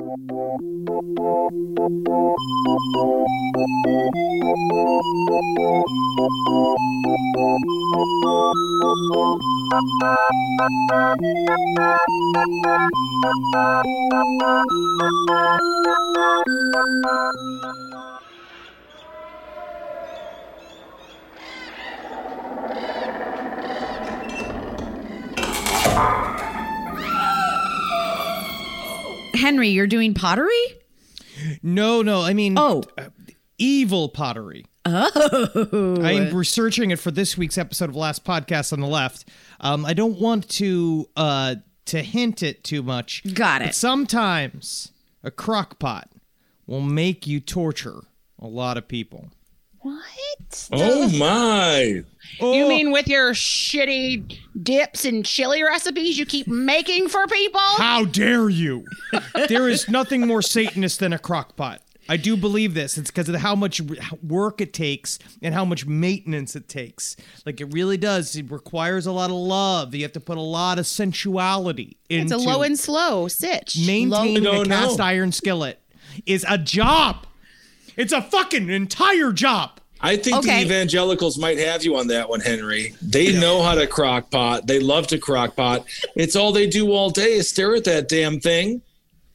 Ah! Henry, you're doing pottery? No, no. I mean, Oh. uh, evil pottery. Oh. I'm researching it for this week's episode of Last Podcast on the Left. Um, I don't want to uh, to hint it too much. Got it. Sometimes a crock pot will make you torture a lot of people. What? Oh my! You oh. mean with your shitty dips and chili recipes you keep making for people? How dare you? there is nothing more Satanist than a crock pot. I do believe this. It's because of how much work it takes and how much maintenance it takes. Like it really does. It requires a lot of love. You have to put a lot of sensuality into It's a low and slow sitch. maintaining a No, no. cast iron skillet is a job. It's a fucking entire job. I think Okay. the evangelicals might have you on that one, Henry. They know how to crock pot. They love to crock pot. It's all they do all day is stare at that damn thing.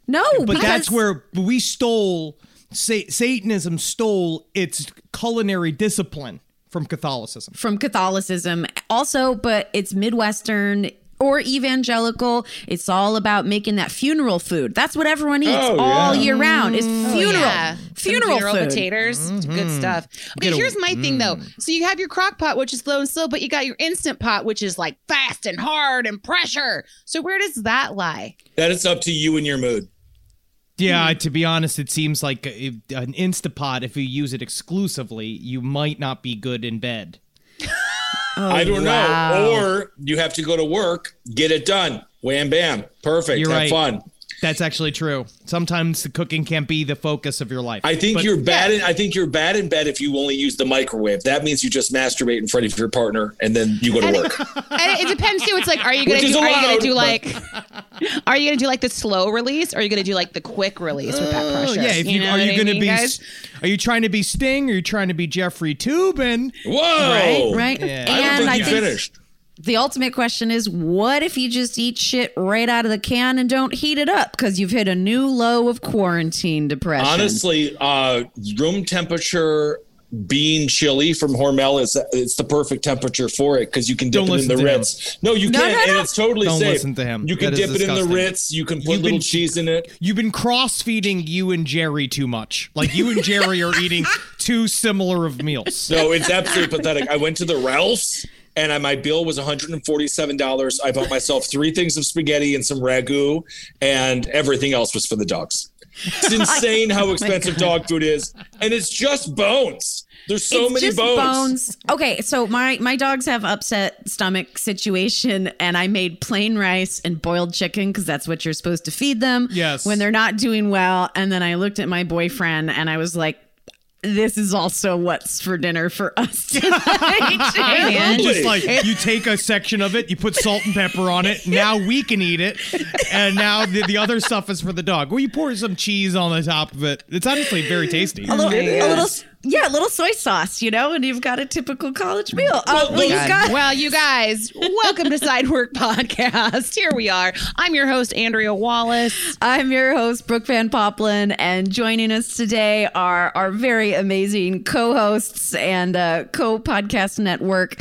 No, But because that's where we stole Sa- Satanism stole its culinary discipline from Catholicism. from Catholicism also, but it's Midwestern or evangelical. It's all about making that funeral food. That's what everyone eats Oh, all yeah. year round. Is funeral Oh, Yeah. Funeral, funeral food. potatoes. Good mm-hmm. stuff. Okay, Get a- here's my thing though. Mm. So you have your crock pot, which is low and slow, but you got your instant pot, which is like fast and hard and pressure. So where does that lie? That is up to you and your mood. Yeah, to be honest, it seems like a- an Instapot, if you use it exclusively, you might not be good in bed. Oh, I don't wow. know. Or you have to go to work, get it done. Wham bam. Perfect. You're Have right. fun. That's actually true. Sometimes the cooking can't be the focus of your life. I think But- you're bad. In, I think you're bad in bed if you only use the microwave. That means you just masturbate in front of your partner and then you go to work. And it depends too. It's like, are you gonna Which is do, are you gonna allowed, do but- like are you gonna do like the slow release or are you gonna do like the quick release with that Oh, pressure? yeah, if you, know are you going to mean, be guys? are you trying to be Sting or are you trying to be Jeffrey Toobin? Whoa. Right? Yeah. I don't And think I you think finished. The ultimate question is what if you just eat shit right out of the can and don't heat it up because you've hit a new low of quarantine depression? Honestly, uh, room temperature bean chili from Hormel is it's the perfect temperature for it because you can dip Don't it in the to him. Ritz. No, you No, can't, no, and no. it's totally Don't safe. listen to him. You can That is dip it in the. Ritz. You can put You've little been- cheese in it. You've been cross feeding you and Jerry too much. Like you and Jerry are eating too similar of meals. No, it's absolutely pathetic. I went to the Ralph's and I, my bill was $147. I bought myself three things of spaghetti and some ragu, and everything else was for the dogs. It's insane how oh expensive dog food is, and it's just bones. There's so it's many just bones. Okay, so my my dogs have upset stomach situation, and I made plain rice and boiled chicken because that's what you're supposed to feed them. Yes. when they're not doing well. And then I looked at my boyfriend, and I was like. This is also what's for dinner for us tonight. man. Just like you take a section of it, you put salt and pepper on it. Now we can eat it, and now the, the other stuff is for the dog. Well, you pour some cheese on the top of it. It's honestly very tasty. a little, a little, Yeah, a little soy sauce, you know, and you've got a typical college meal. Uh, Well, well, you God. got Well, you guys, welcome to Side Work Podcast. Here we are. I'm your host, Andrea Wallace. I'm your host, Brooke Van Poppelen, and joining us today are our very amazing co-hosts and uh, co-podcast network.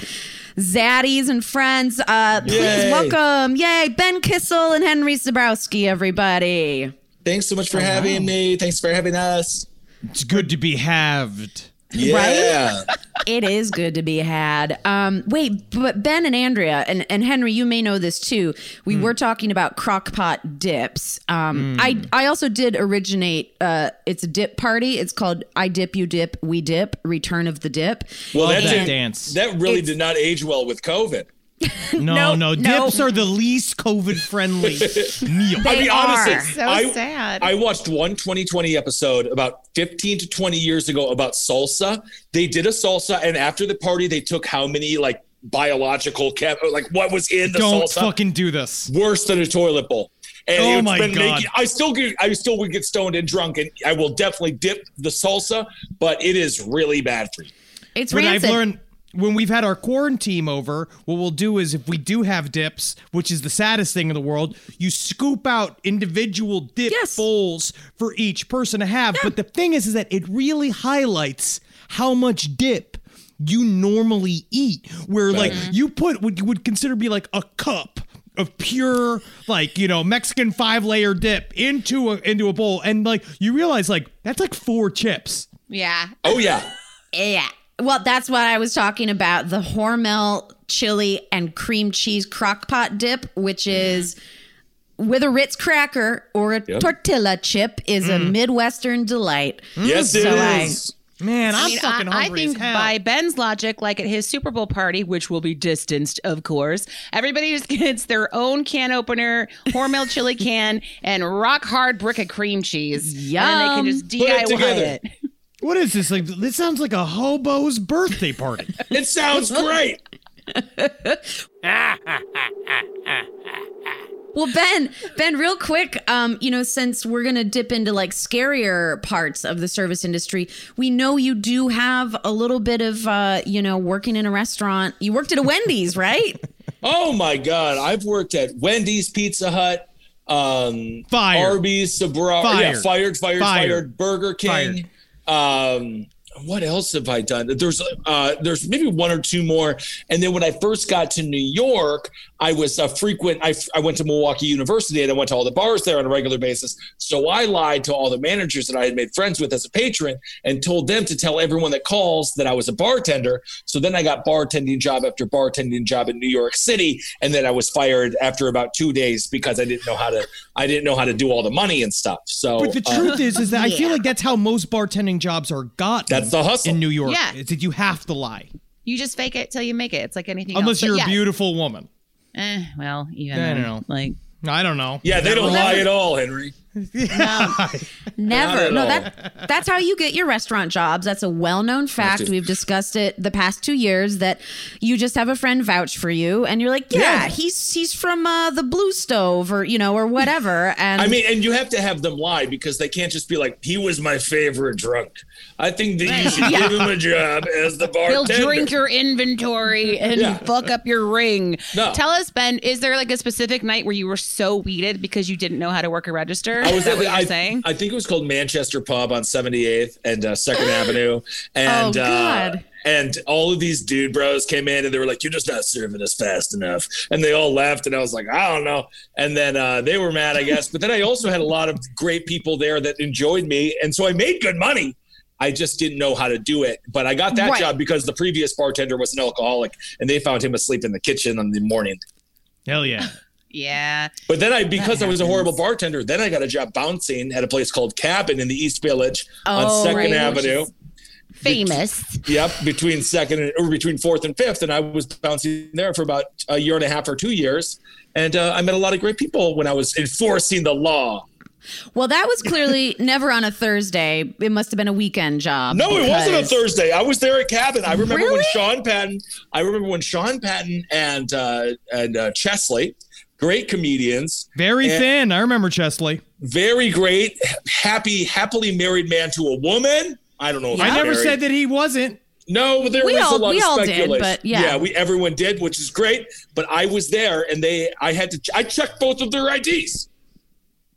Zaddies and friends, uh, please Yay. welcome, yay, Ben Kissel and Henry Zebrowski, everybody. Thanks so much for having me. Thanks for having us. It's good to be halved. Yeah. It is good to be had. Um, wait, but Ben and Andrea and, and Henry, you may know this too. We were talking about crockpot dips. Um, I I also did originate. Uh, it's a dip party. It's called I Dip You Dip We Dip Return of the Dip. Well, that, that didn't- dance. that really It's- did not age well with COVID. No, No, no, no. dips are the least COVID friendly meal. They I mean, honestly, are. So I, sad. I watched one 2020 episode about 15 to 20 years ago about salsa. They did a salsa, and after the party, they took how many like biological chem, like what was in the Don't salsa? fucking do this. Worse than a toilet bowl. And Oh my God. making- I still get, I still would get stoned and drunk, and I will definitely dip the salsa, but it is really bad for you. It's But I've learned when we've had our quarantine over, what we'll do is if we do have dips, which is the saddest thing in the world, you scoop out individual dip Yes. bowls for each person to have. But the thing is, is that it really highlights how much dip you normally eat. Where like you put what you would consider be like a cup of pure like you know Mexican five layer dip into a into a bowl, and like you realize like that's like four chips. yeah. Oh yeah. Yeah. Well, that's what I was talking about. The Hormel chili and cream cheese crockpot dip, which mm-hmm. is with a Ritz cracker or a Yep. tortilla chip, is a mm. Midwestern delight. Mm. Yes, it is. I- Man, I'm I mean, fucking I, I hungry as think hell. by Ben's logic, like at his Super Bowl party, which will be distanced, of course, everybody just gets their own can opener, Hormel chili can, and rock hard brick of cream cheese. Yeah, And then they can just Put DIY it. What is this? Like this sounds like a hobo's birthday party. It sounds great. Well, Ben, Ben, real quick, um, you know, since we're gonna dip into like scarier parts of the service industry, we know you do have a little bit of, uh, you know, working in a restaurant. You worked at a Wendy's, right? Oh my God. I've worked at Wendy's, Pizza Hut, um, Fired. Arby's, Sbarro, Fired. yeah, fired, fired, Fired. fired, Burger King. Um, what else have I done? There's uh, there's maybe one or two more. And then when I first got to New York, I was a frequent. I, I went to Milwaukee University and I went to all the bars there on a regular basis. So I lied to all the managers that I had made friends with as a patron and told them to tell everyone that calls that I was a bartender. So then I got bartending job after bartending job in New York City, and then I was fired after about two days because I didn't know how to. I didn't know how to do all the money and stuff. So But the uh, truth is, is that I feel like that's how most bartending jobs are gotten. That's the hustle. in New York. Yeah. is that you have to lie You just fake it till you make it. It's like anything unless else. You're yeah. a beautiful woman. Eh, well, even I don't know. like I don't know. yeah, they don't Never- lie at all, Henry. Never. No, all. that that's how you get your restaurant jobs. That's a well-known fact. just- We've discussed it the past 2 years that you just have a friend vouch for you and you're like, "Yeah, Yeah. he's he's from uh, the Blue Stove or, you know, or whatever." And I mean, and you have to have them lie because they can't just be like, "He was my favorite drunk." I think that you should give him a job as the bartender. He'll drink your inventory and Yeah. fuck up your ring. No. Tell us, Ben, is there like a specific night where you were so weeded because you didn't know how to work a register? I was that at what you're I, saying? I think it was called Manchester Pub on 78th and uh, Second Avenue, and Oh, uh, God. and all of these dude bros came in and they were like, "You're just not serving us fast enough," and they all left, and I was like, "I don't know," and then uh, they were mad, I guess. But then I also had a lot of great people there that enjoyed me, and so I made good money. I just didn't know how to do it, but I got that Right. job because the previous bartender was an alcoholic, and they found him asleep in the kitchen in the morning. Hell yeah. Yeah. But then I, because I was a horrible bartender, then I got a job bouncing at a place called Cabin in the East Village on Oh, Second right. Avenue. Famous. Yep, between second and, or between fourth and fifth, and I was bouncing there for about a year and a half or two years. And uh, I met a lot of great people when I was enforcing the law. well, that was clearly never on a Thursday. It must have been a weekend job. No, it wasn't a Thursday. I was there at Cabin. I remember when Sean Patton. I remember when Sean Patton and uh, and uh, Chesley, great comedians, Very thin. I remember Chesley. very great, happy, happily married man to a woman. I don't know. If I never married. said that he wasn't. No, but there We was all- a lot we of all did, speculation. but yeah. we everyone did, which is great. But I was there, and they, I had to, I checked both of their IDs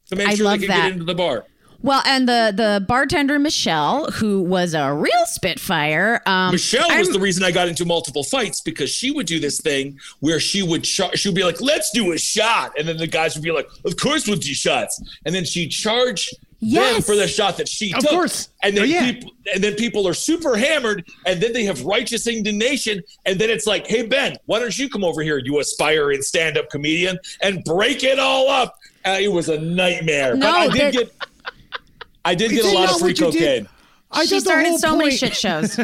to make I sure they could that. get into the bar. Well, and the the bartender Michelle, who was a real spitfire. Um, Michelle was I'm- the reason I got into multiple fights because she would do this thing where she would char- she would be like, "Let's do a shot," and then the guys would be like, "Of course we'll do shots," and then she'd charge them Yes. for the shot that she Of took. course. and then Oh, yeah. people and then people are super hammered, and then they have righteous indignation, and then it's like, "Hey Ben, why don't you come over here, you aspiring stand-up comedian, and break it all up?" Uh, it was a nightmare, but No, I did get. I did get a lot of free what cocaine. I she started whole so many shit shows. I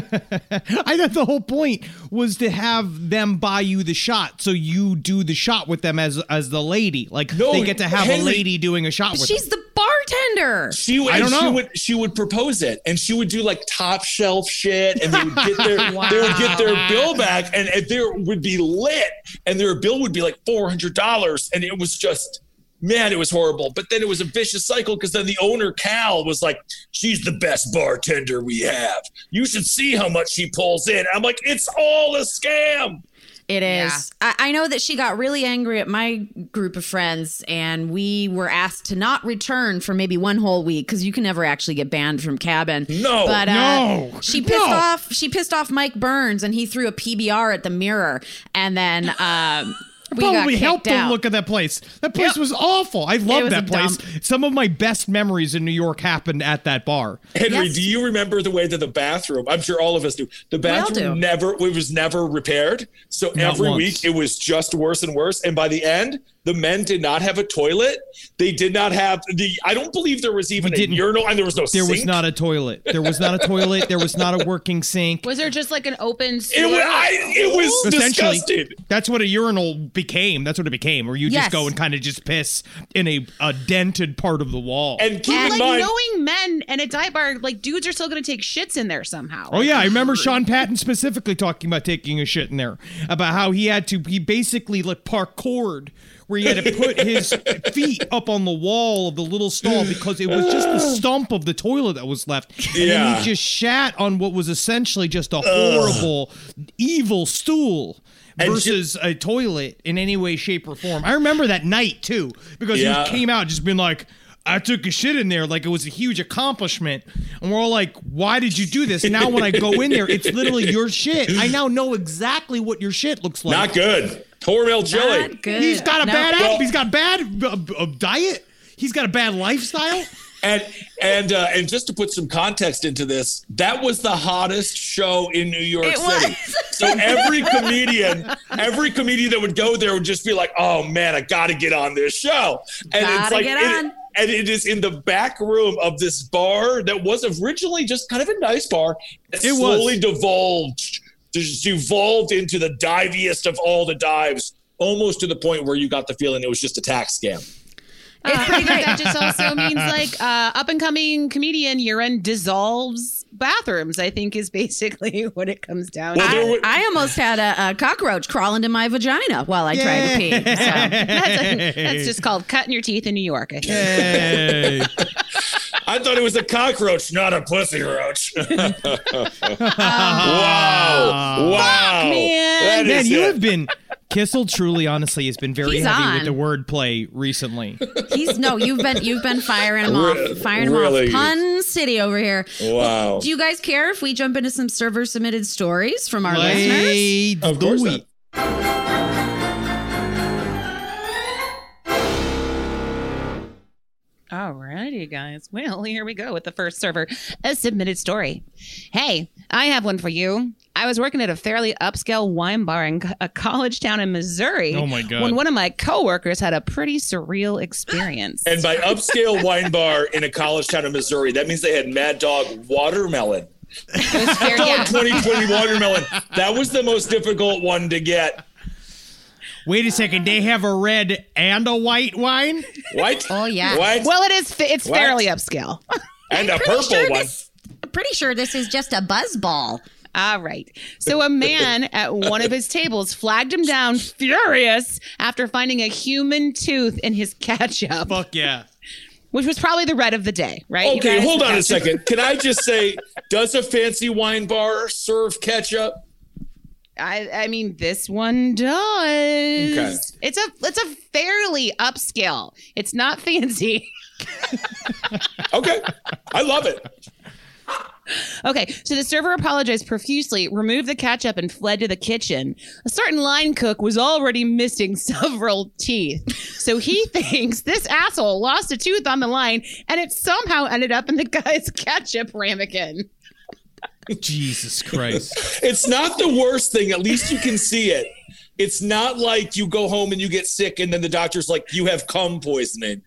thought the whole point was to have them buy you the shot, so you do the shot with them as as the lady. Like No, they get to have Henry- a lady doing a shot with She's them. the bartender. She would, I don't and she know. would she would propose it, and she would do like top shelf shit, and they would get their they would get their bill back, and, and there would be lit, and their bill would be like four hundred dollars, and it was just man, it was horrible. But then it was a vicious cycle because then the owner Cal was like, "She's the best bartender we have. You should see how much she pulls in." I'm like, "It's all a scam." It is. I, I know that she got really angry at my group of friends, and we were asked to not return for maybe one whole week because you can never actually get banned from cabin. No. but uh, No. she pissed No. off. She pissed off Mike Burns, and he threw a PBR at the mirror, and then um, we Probably kicked helped out. the look of that place. That place Yep. was awful. I love that place. dump. Some of my best memories in New York happened at that bar. Henry, Yes. do you remember the way that the bathroom? I'm sure all of us do. The bathroom do. never it was never repaired. So Not every once. week it was just worse and worse. And by the end, the men did not have a toilet. They did not have the. I don't believe there was even a didn't- urinal, and there was no. There was not a toilet. There was not a toilet. There was not a working sink. Was there just like an open? It was. I, it was Essentially, disgusting. that's what a urinal became. That's what it became, where you Yes. just go and kind of just piss in a, a dented part of the wall. And keep But in like mind, knowing men and a dive bar, like dudes are still going to take shits in there somehow. Oh yeah, I remember Sean Patton specifically talking about taking a shit in there, about how he had to he basically like parkoured where he had to put his feet up on the wall of the little stall because it was just the stump of the toilet that was left. And Yeah. he just shat on what was essentially just a horrible, evil stool. Versus a toilet in any way, shape, or form. I remember that night too, because Yeah. he came out just being like, I took a shit in there like it was a huge accomplishment. And we're all like, why did you do this? And now when I go in there, it's literally your shit. I now know exactly what your shit looks like. not good. Hormel chili. Not good. He's got a No. bad Well- He's got bad uh, uh, diet. He's got a bad lifestyle. And and uh, and just to put some context into this, that was the hottest show in New York It City. was. So every comedian, every comedian that would go there would just be like, "Oh man, I got to get on this show." And it's Gotta like, get it- on. And it is in the back room of this bar that was originally just kind of a nice bar. It, It was. slowly divulged, just devolved into the diviest of all the dives, almost to the point where you got the feeling it was just a tax scam. It's pretty good. That just also means like uh, up and coming comedian urine dissolves bathrooms. I think is basically what it comes down Well, to. there I, I almost had a, a cockroach crawl into my vagina while I tried to pee. So. That's, that's just called cutting your teeth in New York. I think. I thought it was a cockroach, not a pussy roach. wow. Wow. man. Man, you it. have been. Kissel truly, honestly, has been very He's heavy on. with the wordplay recently. He's no, you've been you've been firing him Re- off, firing him really? off. Pun City over here. Wow. Do you guys care if we jump into some server submitted stories from our listeners? Play Of the course week. Alrighty, guys. Well, here we go with the first server, a submitted story. Hey, I have one for you. I was working at a fairly upscale wine bar in a college town in Missouri. Oh, my God. When one of my coworkers had a pretty surreal experience. And by upscale wine bar in a college town in Missouri, that means they had Mad Dog watermelon. It was fair- Dog yeah. 2020 watermelon. That was the most difficult one to get. Wait a second. They have a red and a white wine. White. Oh, yeah. What? Well, it is. It's What? fairly upscale. and a purple sure one. this- pretty sure this is just a buzz ball. All right. So a man at one of his tables flagged him down furious after finding a human tooth in his ketchup. Fuck yeah. which was probably the red of the day, right? Okay, hold on a second. Can I just say, does a fancy wine bar serve ketchup? I, I mean, this one does. Okay. It's a it's a fairly upscale. It's not fancy. Okay, I love it. Okay, so the server apologized profusely, removed the ketchup, and fled to the kitchen. A certain line cook was already missing several teeth. So he thinks this asshole lost a tooth on the line and it somehow ended up in the guy's ketchup ramekin. Jesus Christ. It's not the worst thing. At least you can see it. It's not like you go home and you get sick and then the doctor's like, you have cum poisoning.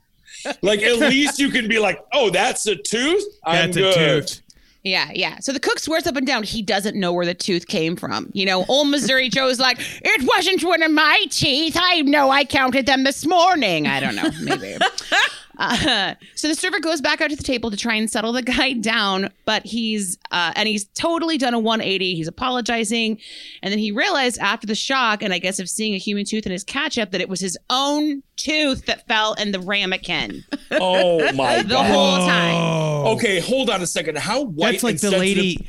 Like at least you can be like, oh, that's a tooth. I'm That's good. a tooth. Yeah, yeah. So the cook swears up and down he doesn't know where the tooth came from. You know, old Missouri Joe's like, it wasn't one of my teeth. I know I counted them this morning. I don't know, maybe. Uh, so the server goes back out to the table to try and settle the guy down, but he's uh, and he's totally done a 180. He's apologizing, and then he realized after the shock and I guess of seeing a human tooth in his ketchup that it was his own tooth that fell in the ramekin Oh my the god. whole time. Okay, hold on a second. How white That's like and the sensitive- lady,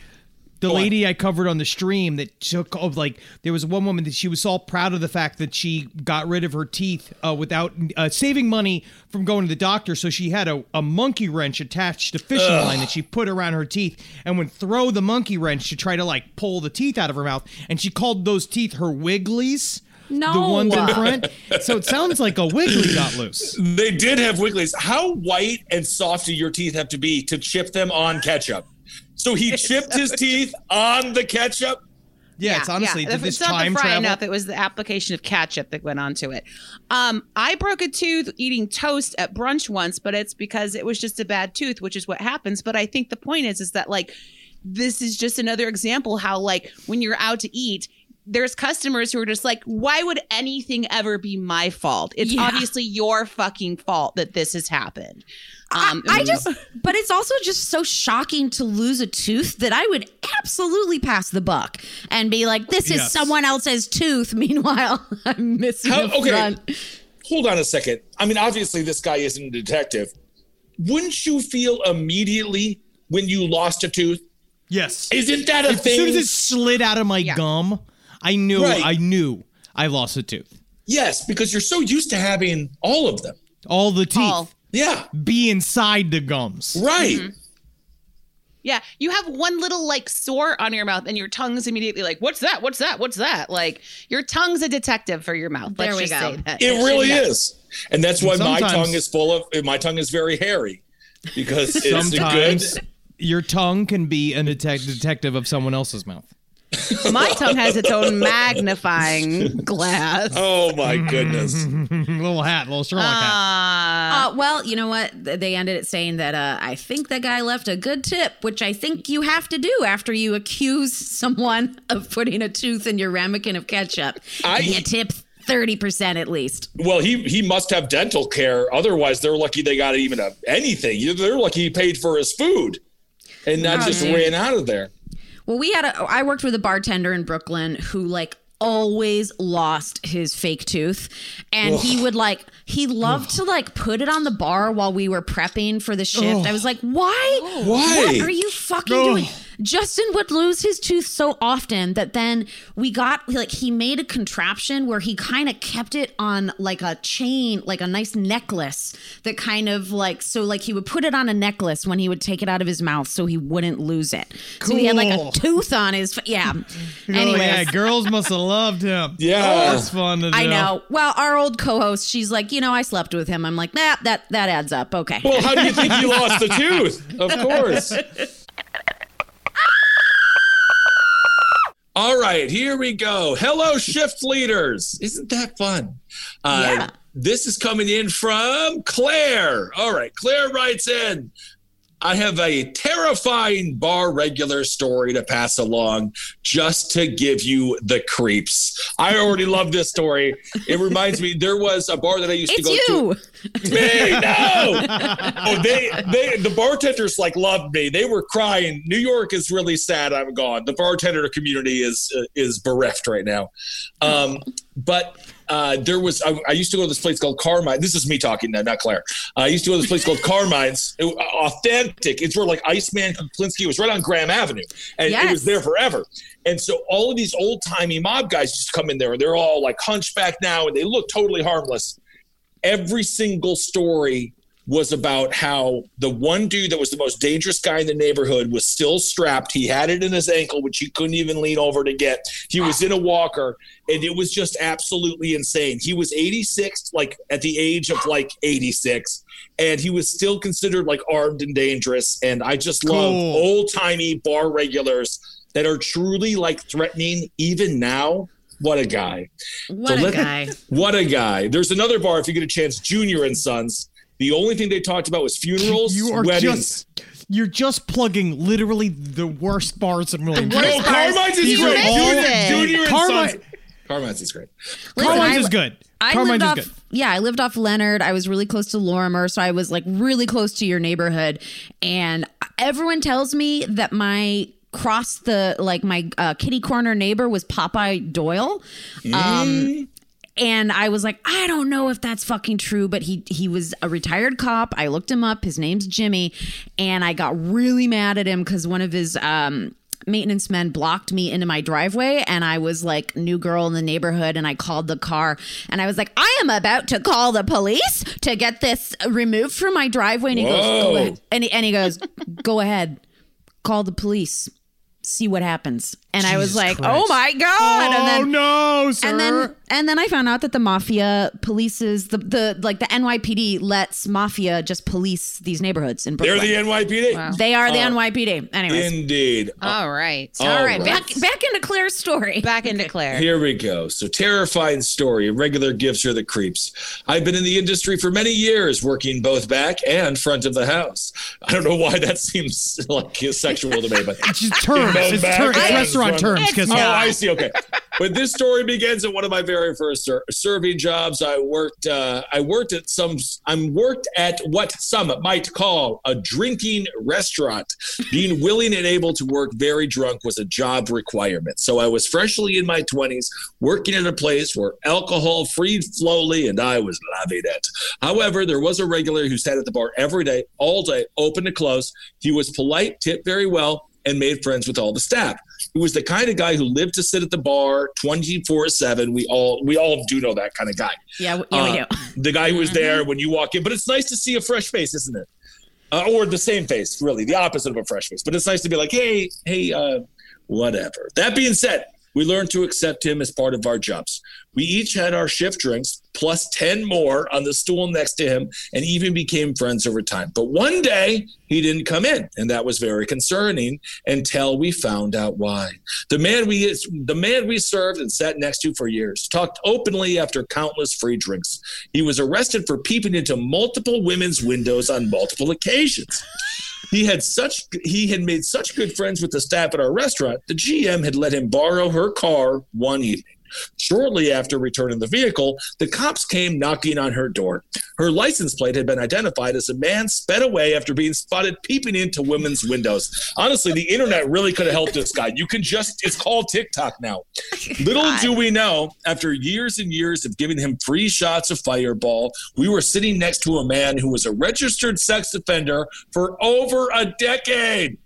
the lady I covered on the stream that took of like there was one woman that she was all proud of the fact that she got rid of her teeth uh, without uh, saving money from going to the doctor. So she had a, a monkey wrench attached to fishing line that she put around her teeth and would throw the monkey wrench to try to like pull the teeth out of her mouth. And she called those teeth her wigglies. No. The ones in front. So it sounds like a wiggly got loose. They did have wigglies. How white and soft do your teeth have to be to chip them on ketchup? So he chipped his teeth on the ketchup. Yeah, it's honestly did If this it's not the frying travel? up. It was the application of ketchup that went onto it. Um, I broke a tooth eating toast at brunch once, but it's because it was just a bad tooth, which is what happens. But I think the point is, is that like this is just another example how like when you're out to eat. There's customers who are just like, why would anything ever be my fault? It's Yeah. obviously your fucking fault that this has happened. Um, I just, but it's also just so shocking to lose a tooth that I would absolutely pass the buck and be like, "This is Yes. someone else's tooth." Meanwhile, I'm missing How- okay. front. Hold on a second. I mean, obviously, this guy isn't a detective. Wouldn't you feel immediately when you lost a tooth? Yes. Isn't that a thing? As soon as it slid out of my gum, I knew Right. I knew I lost a tooth. yes, because you're so used to having all of them. All the teeth All. Yeah, be inside the gums. right. Mm-hmm. Yeah, you have one little like sore on your mouth, and your tongue's immediately like, "What's that? What's that? What's that?" Like your tongue's a detective for your mouth. There Let's we just go. say that. It really Yeah. is, and that's why my tongue is full of. My tongue is very hairy because it's a Sometimes good. your tongue can be a detec- detective of someone else's mouth. My tongue has its own magnifying glass. Oh my goodness! little hat, little Sherlock hat. Uh, Uh, well, you know what? They ended it saying that uh, I think that guy left a good tip, which I think you have to do after you accuse someone of putting a tooth in your ramekin of ketchup. I- you tip thirty percent at least. Well, he he must have dental care. Otherwise, they're lucky they got even a, anything. They're lucky he paid for his food, and not just dude. ran out of there. Well, we had a. I worked with a bartender in Brooklyn who like always lost his fake tooth, and he would like he loved to like put it on the bar while we were prepping for the shift. I was like, why? Why? What are you fucking doing? Justin would lose his tooth so often that then we got like he made a contraption where he kind of kept it on like a chain, like a nice necklace that kind of like so like he would put it on a necklace when he would take it out of his mouth so he wouldn't lose it. Cool. So he had like a tooth on his yeah. anyway, yeah, girls must have loved him. Yeah. that's fun to do. I know. Well, our old co-host, she's like, you know, I slept with him. I'm like, nah, that that adds up. Okay. Well, how do you think he lost the tooth? Of course. All right, here we go. Hello, shift leaders. Isn't that fun? Uh, Yeah. This is coming in from Claire. All right, Claire writes in. I have a terrifying bar regular story to pass along just to give you the creeps. I already love this story. It reminds me there was a bar that I used to it's go to. You. Me, no. oh, they, they, the bartenders like loved me. They were crying. New York is really sad. I'm gone. The bartender community is uh, is bereft right now. Um, but uh, there was I, I used to go to this place called Carmine. This is me talking now, not Claire. Uh, I used to go to this place called Carmine's. It, authentic. It's where like Iceman Kuklinski was right on Graham Avenue, and it was there forever. And so all of these old timey mob guys just come in there, and they're all like hunchback now, and they look totally harmless. Every single story was about how the one dude that was the most dangerous guy in the neighborhood was still strapped. He had it in his ankle, which he couldn't even lean over to get. He was in a walker, and it was just absolutely insane. He was 86, like at the age of like 86, and he was still considered like armed and dangerous. And I just love Cool. old timey bar regulars that are truly like threatening even now. What a guy. What So a let- guy. What a guy. There's another bar if you get a chance, Junior and Sons. The only thing they talked about was funerals, You are weddings. just you're just plugging literally the worst bars in Williamsburg. no, Carmine's is You great. Junior. Junior and Carmine- Sons. Carmine's is great. Listen, Carmine's I- is good. I Carmine's lived is off, good. yeah, I lived off Leonard. I was really close to Lorimer, so I was like really close to your neighborhood. And everyone tells me that my cross the like my uh, kitty corner neighbor was Popeye Doyle. Um, and I was like, I don't know if that's fucking true, but he he was a retired cop. I looked him up. His name's Jimmy, and I got really mad at him because one of his um maintenance men blocked me into my driveway and I was like new girl in the neighborhood and I called the car. And I was like I am about to call the police to get this removed from my driveway. And he goes go and he, and he goes go ahead. Call the police see what happens and I was like oh Christ. oh my god and oh then no, sir. and then and then I found out that the mafia polices the the like the NYPD lets mafia just police these neighborhoods in Brooklyn. They're the NYPD. they are the Oh. NYPD. Anyways, Indeed. All right. All all right, right. back back into Claire's story. Back into Claire. Here we go. So, terrifying story. Regular gifts are the creeps. I've been in the industry for many years, working both back and front of the house. I don't know why that seems like a sexual to me, but it's just terms. It's, back ter- it's and restaurant terms. Because Oh, I see. Okay, but this story begins at one of my very first ser- serving jobs. I worked. Uh, I worked at some. I'm worked at what some might call a drinking restaurant. Being willing and able to work very drunk was a job requirement. So I was freshly in my 20s, working at a place where alcohol free slowly, and I was loving it. However, there was a regular who sat at the bar every day, all day, open to close. He was polite, tipped very well, and made friends with all the staff. He was the kind of guy who lived to sit at the bar 24/7. We all we all do know that kind of guy. Yeah, yeah, we Uh, do. The guy who was there when you walk in, but it's nice to see a fresh face, isn't it? Uh, or the same face, really, the opposite of a fresh face. But it's nice to be like, hey, hey, uh, whatever. That being said, we learn to accept him as part of our jobs. We each had our shift drinks plus 10 more on the stool next to him and even became friends over time. But one day he didn't come in, and that was very concerning until we found out why. The man we the man we served and sat next to for years talked openly after countless free drinks. He was arrested for peeping into multiple women's windows on multiple occasions. He had such he had made such good friends with the staff at our restaurant. The GM had let him borrow her car one evening. Shortly after returning the vehicle, the cops came knocking on her door. Her license plate had been identified as a man sped away after being spotted peeping into women's windows. Honestly, the internet really could have helped this guy. You can just, it's called TikTok now. Little do we know, after years and years of giving him free shots of fireball, we were sitting next to a man who was a registered sex offender for over a decade.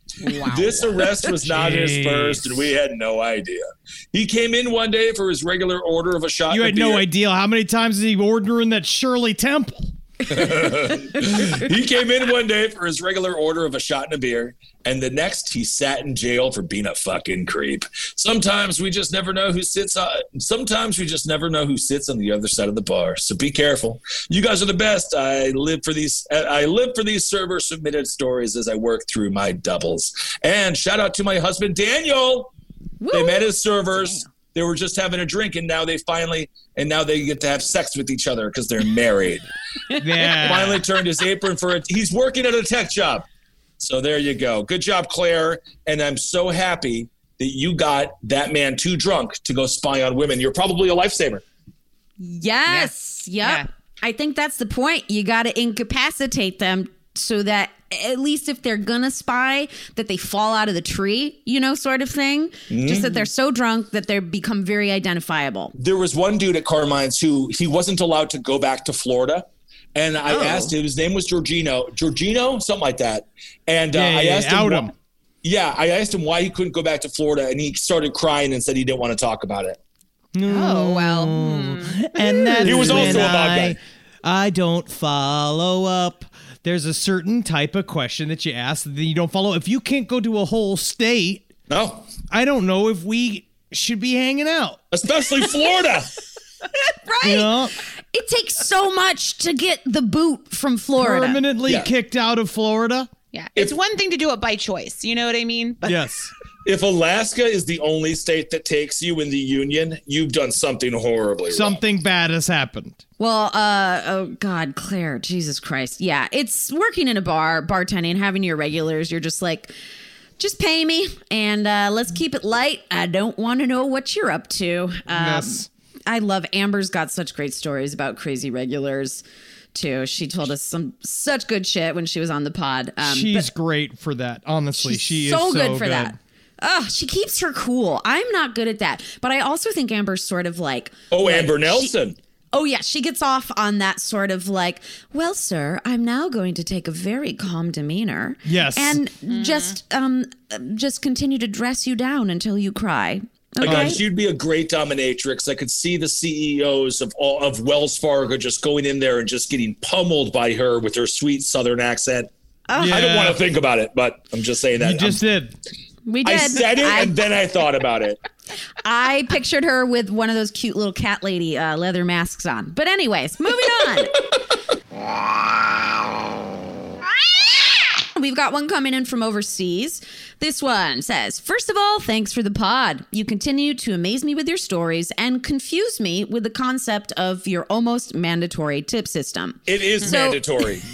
This arrest was not his first, and we had no idea. He came in one day for his regular order of a shot. you had a no idea how many times is he ordering that Shirley Temple. He came in one day for his regular order of a shot and a beer, and the next he sat in jail for being a fucking creep. Sometimes we just never know who sits on. Sometimes we just never know who sits on the other side of the bar. So be careful. You guys are the best. I live for these. I live for these server submitted stories as I work through my doubles. And shout out to my husband Daniel. They met as servers. They were just having a drink, and now they finally, and now they get to have sex with each other because they're married Yeah. finally turned his apron for it. He's working at a tech job. So there you go. Good job, Claire. And I'm so happy that you got that man too drunk to go spy on women. You're probably a lifesaver. Yes. Yep. Yeah. I think that's the point. You got to incapacitate them so that at least if they're gonna spy, that they fall out of the tree, you know, sort of thing. Just that they're so drunk that they become very identifiable. There was one dude at Carmine's who he wasn't allowed to go back to Florida. And I Oh. asked him, his name was Georgino, Georgino, something like that. And uh, Yeah, yeah, I yeah, asked him, out why- him. yeah, I asked him why he couldn't go back to Florida, and he started crying and said he didn't want to talk about it. Oh well. And that's He was also a bad guy. I don't follow up. There's a certain type of question that you ask that you don't follow. If you can't go to a whole state, No, I don't know if we should be hanging out. especially Florida. Right? You know, It takes so much to get the boot from Florida. permanently Yeah. kicked out of Florida. Yeah. It's one thing to do it by choice. You know what I mean? But Yes. If Alaska is the only state that takes you in the union, you've done something horribly wrong. Something bad has happened. Well, uh, oh God, Claire, Jesus Christ. Yeah, it's working in a bar, bartending, having your regulars. You're just like, just pay me and uh, let's keep it light. I don't want to know what you're up to. Um, Yes. I love Amber's got such great stories about crazy regulars too. She told us some such good shit when she was on the pod. Um, She's great for that. Honestly, She's she so, is so good for that. Oh, she keeps her cool. I'm not good at that, but I also think Amber's sort of like Oh, like, Amber she- Nelson. Oh yeah, she gets off on that sort of like, well, sir, I'm now going to take a very calm demeanor. Yes. And just um just continue to dress you down until you cry. Like, Okay. she'd be a great dominatrix. I could see the CEOs of all of Wells Fargo just going in there and just getting pummeled by her with her sweet Southern accent. I don't want to think about it, but I'm just saying that. You just did. We did. I said it I, and then I thought about it. I pictured her with one of those cute little cat lady uh, leather masks on. But anyways, moving on. We've got one coming in from overseas. This one says, First of all, thanks for the pod. You continue to amaze me with your stories and confuse me with the concept of your almost mandatory tip system. It is So- mandatory.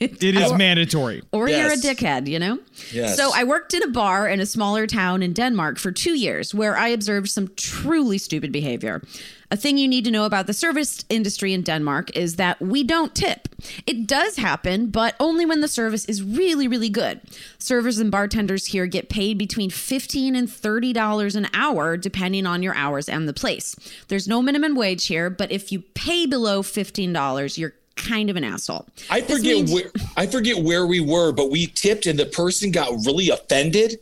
It is mandatory. Or you're a dickhead, you know? Yes. So I worked in a bar in a smaller town in Denmark for two years where I observed some truly stupid behavior. A thing you need to know about the service industry in Denmark is that we don't tip. It does happen, but only when the service is really, really good. Servers and bartenders here get paid between 15 and $30 an hour, depending on your hours and the place. There's no minimum wage here, but if you pay below $15, you're kind of an asshole. I This forget means- where I forget where we were, but we tipped and the person got really offended.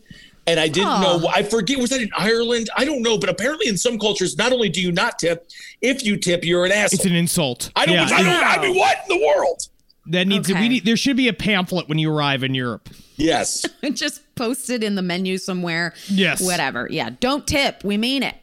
And I didn't know. I forget. Was that in Ireland? I don't know. But apparently, in some cultures, not only do you not tip, if you tip, you're an asshole. It's an insult. I don't. Yeah, I don't. I mean, what in the world? that needs to, Okay. we need there should be a pamphlet when you arrive in Europe. Yes. just post it in the menu somewhere. Yes. Whatever. Yeah. Don't tip. We mean it.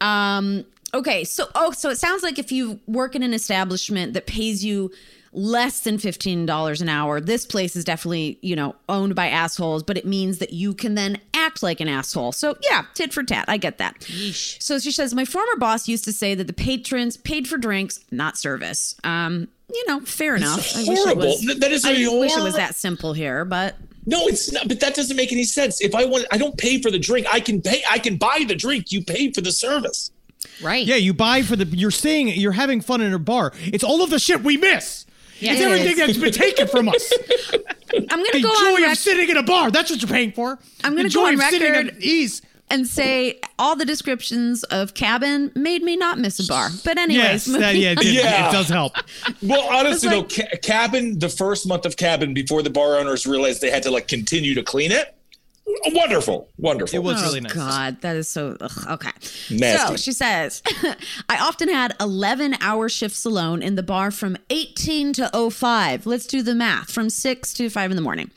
Um, okay. So, oh, so it sounds like if you work in an establishment that pays you less than $15 an hour, this place is definitely, you know, owned by assholes, but it means that you can then act like an asshole. So, yeah, tit for tat. I get that. Yeesh. So she says, My former boss used to say that the patrons paid for drinks, not service. Um, you know, fair enough. I wish it horrible. was, Th- that is I a wish it was that simple here, but No, it's not. But that doesn't make any sense. If I want, I don't pay for the drink. I can pay. I can buy the drink. You pay for the service. Right. Yeah, you buy for the you're staying you're having fun in a bar. It's all of the shit we miss. Yeah, it's it everything is. that's been taken from us. I'm going the to go on joy record. of sitting in a bar. That's what you're paying for. I'm gonna the go joy on of sitting record- at ease. and say all the descriptions of cabin made me not miss a bar. But anyways, Yes, that, yeah, it, on. it- Yeah. it does help. Well, honestly, like- though, ca- cabin the first month of cabin before the bar owners realized they had to like continue to clean it. Wonderful, wonderful. It was Oh, really nice. God, that is so ugh, okay. Nasty. So she says, I often had 11 hour shifts alone in the bar from 18 to 05. Let's do the math from 6 to 5 in the morning.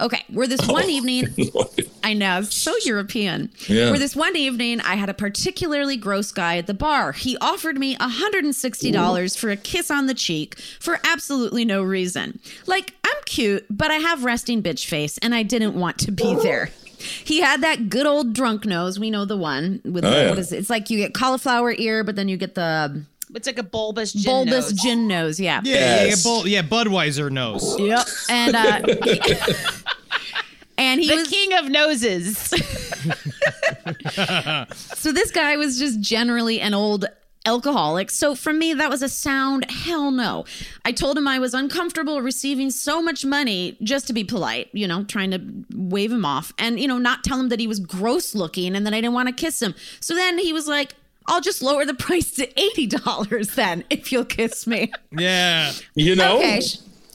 Okay, where this one oh. evening, I know, so European. Yeah. Where this one evening, I had a particularly gross guy at the bar. He offered me $160 for a kiss on the cheek for absolutely no reason. Like, I'm cute, but I have resting bitch face, and I didn't want to be there. He had that good old drunk nose. We know the one with the, yeah. what is it? It's like you get cauliflower ear, but then you get the It's like a bulbous gin bulbous nose. gin nose. Yeah. Yeah, yeah, yeah, Yes. Bud- yeah, Budweiser nose. Yep. And uh, and he The was king of noses. So this guy was just generally an old alcoholic. So for me, that was a sound hell no. I told him I was uncomfortable receiving so much money just to be polite, you know, trying to wave him off and, you know, not tell him that he was gross looking and that I didn't want to kiss him. So then he was like, I'll just lower the price to $80 then if you'll kiss me. Yeah. You know? Okay.